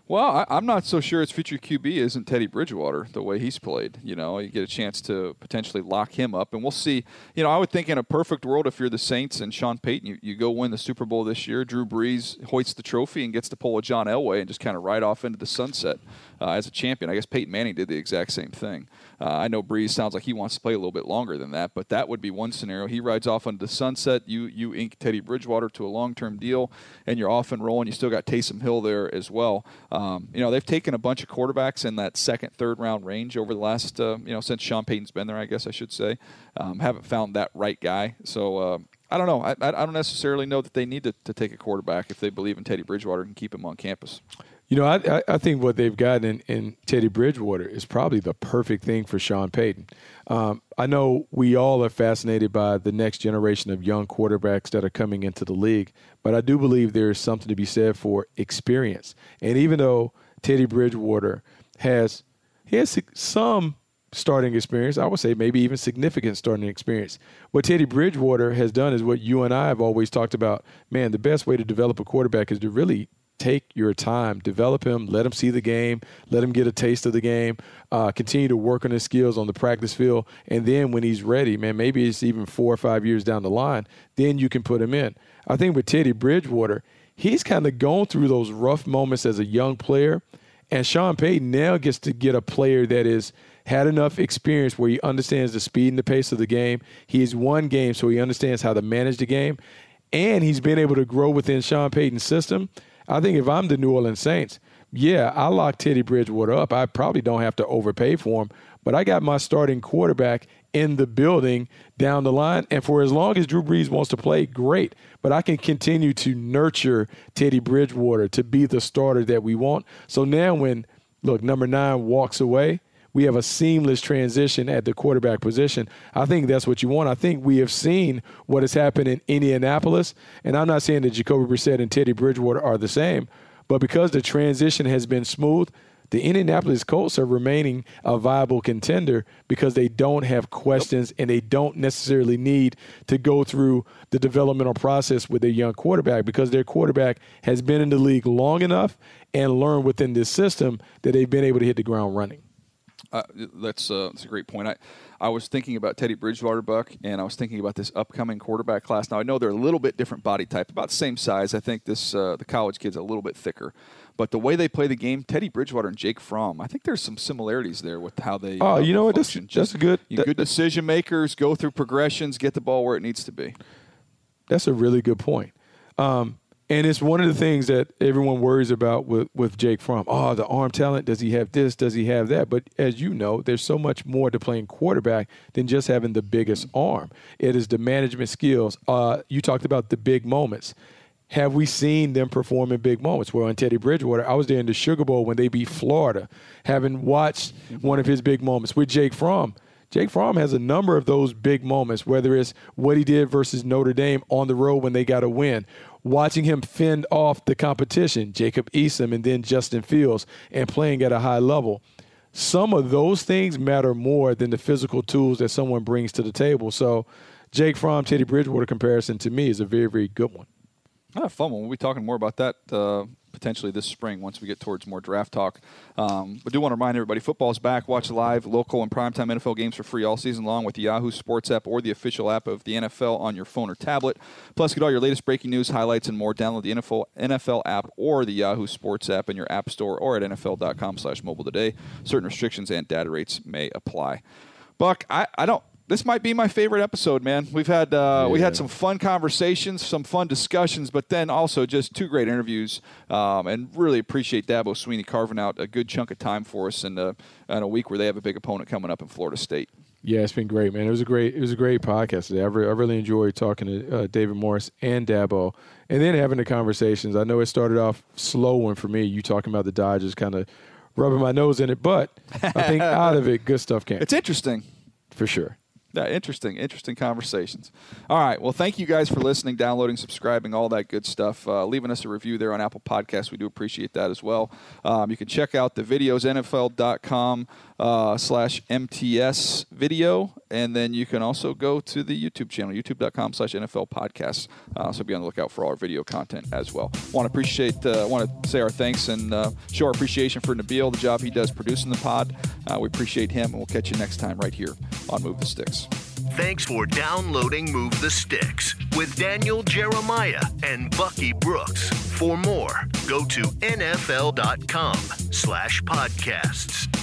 Well, I, I'm not so sure his future QB isn't Teddy Bridgewater the way he's played. You know, you get a chance to potentially lock him up, and we'll see. You know, I would think in a perfect world, if you're the Saints and Sean Payton, you, you go win the Super Bowl this year. Drew Brees hoists the trophy and gets to pull a John Elway and just kind of ride off into the sunset uh, as a champion. I guess Peyton Manning did the exact same thing. Uh, I know Brees sounds like he wants to play a little bit longer than that, but that would be one scenario. He rides off into the sunset. You you ink Teddy Bridgewater to a long term deal, and you're off and rolling. You still got Taysom Hill there as well. Um, you know they've taken a bunch of quarterbacks in that second, third round range over the last uh, you know since Sean Payton's been there. I guess I should say. Um, haven't found that right guy. So. Uh, I don't know. I, I don't necessarily know that they need to, to take a quarterback if they believe in Teddy Bridgewater and keep him on campus. You know, I, I- think what they've gotten in, in Teddy Bridgewater is probably the perfect thing for Sean Payton. Um, I know we all are fascinated by the next generation of young quarterbacks that are coming into the league, but I do believe there is something to be said for experience. And even though Teddy Bridgewater has he has some starting experience, I would say maybe even significant starting experience. What Teddy Bridgewater has done is what you and I have always talked about. Man, the best way to develop a quarterback is to really take your time, develop him, let him see the game, let him get a taste of the game, uh, continue to work on his skills on the practice field, and then when he's ready, man, maybe it's even four or five years down the line, then you can put him in. I think with Teddy Bridgewater, he's kind of gone through those rough moments as a young player, and Sean Payton now gets to get a player that is had enough experience where he understands the speed and the pace of the game. He's won games, so he understands how to manage the game, and he's been able to grow within Sean Payton's system. I think if I'm the New Orleans Saints, yeah, I lock Teddy Bridgewater up. I probably don't have to overpay for him, but I got my starting quarterback in the building down the line. And for as long as Drew Brees wants to play, great. But I can continue to nurture Teddy Bridgewater to be the starter that we want. So now when, look, number nine walks away, we have a seamless transition at the quarterback position. I think that's what you want. I think we have seen what has happened in Indianapolis, and I'm not saying that Jacoby Brissett and Teddy Bridgewater are the same, but because the transition has been smooth, the Indianapolis Colts are remaining a viable contender because they don't have questions and they don't necessarily need to go through the developmental process with their young quarterback because their quarterback has been in the league long enough and learned within this system that they've been able to hit the ground running. Uh, that's uh, that's a great point. I, I was thinking about Teddy Bridgewater, Buck, and I was thinking about this upcoming quarterback class. Now I know they're a little bit different body type, about the same size. I think this uh, the college kid's a little bit thicker, but the way they play the game, Teddy Bridgewater and Jake Fromm, I think there's some similarities there with how they. Oh, uh, you know what? That's, that's good. You that- good decision makers, go through progressions, get the ball where it needs to be. That's a really good point. Um, And it's one of the things that everyone worries about with, with Jake Fromm. Oh, the arm talent. Does he have this? Does he have that? But as you know, there's so much more to playing quarterback than just having the biggest arm. It is the management skills. Uh, you talked about the big moments. Have we seen them perform in big moments? Well, on Teddy Bridgewater, I was there in the Sugar Bowl when they beat Florida, having watched one of his big moments with Jake Fromm. Jake Fromm has a number of those big moments, whether it's what he did versus Notre Dame on the road when they got a win, watching him fend off the competition, Jacob Eason and then Justin Fields, and playing at a high level. Some of those things matter more than the physical tools that someone brings to the table. So, Jake Fromm, Teddy Bridgewater comparison to me is a very, very good one. I have fun. One. We'll be talking more about that uh, potentially this spring once we get towards more draft talk. Um, but do want to remind everybody football's back. Watch live, local, and primetime NFL games for free all season long with the Yahoo Sports app or the official app of the NFL on your phone or tablet. Plus, get all your latest breaking news, highlights, and more. Download the NFL, NFL app or the Yahoo Sports app in your app store or at NFL.com slash mobile today. Certain restrictions and data rates may apply. Buck, I, I don't this might be my favorite episode, man. We've had uh, yeah. we had some fun conversations, some fun discussions, but then also just two great interviews, um, and really appreciate Dabo Swinney carving out a good chunk of time for us in, uh, in a week where they have a big opponent coming up in Florida State. Yeah, it's been great, man. It was a great it was a great podcast today. I, re- I really enjoyed talking to uh, David Morris and Dabo, and then having the conversations. I know it started off slow one for me. You talking about the Dodgers, kind of rubbing my nose in it, but I think out of it, good stuff came. It's interesting, for sure. Yeah, interesting, interesting conversations. All right. Well, thank you guys for listening, downloading, subscribing, all that good stuff. Uh, leaving us a review there on Apple Podcasts. We do appreciate that as well. Um, you can check out the videos, NFL.com uh, slash MTS video. And then you can also go to the YouTube channel, youtube.com slash NFL podcasts. Uh, so be on the lookout for all our video content as well. Want to appreciate, uh, want to say our thanks and uh, show our appreciation for Nabil, the job he does producing the pod. Uh, we appreciate him, and we'll catch you next time right here on Move the Sticks. Thanks for downloading Move the Sticks with Daniel Jeremiah and Bucky Brooks. For more, go to nfl.com slash podcasts.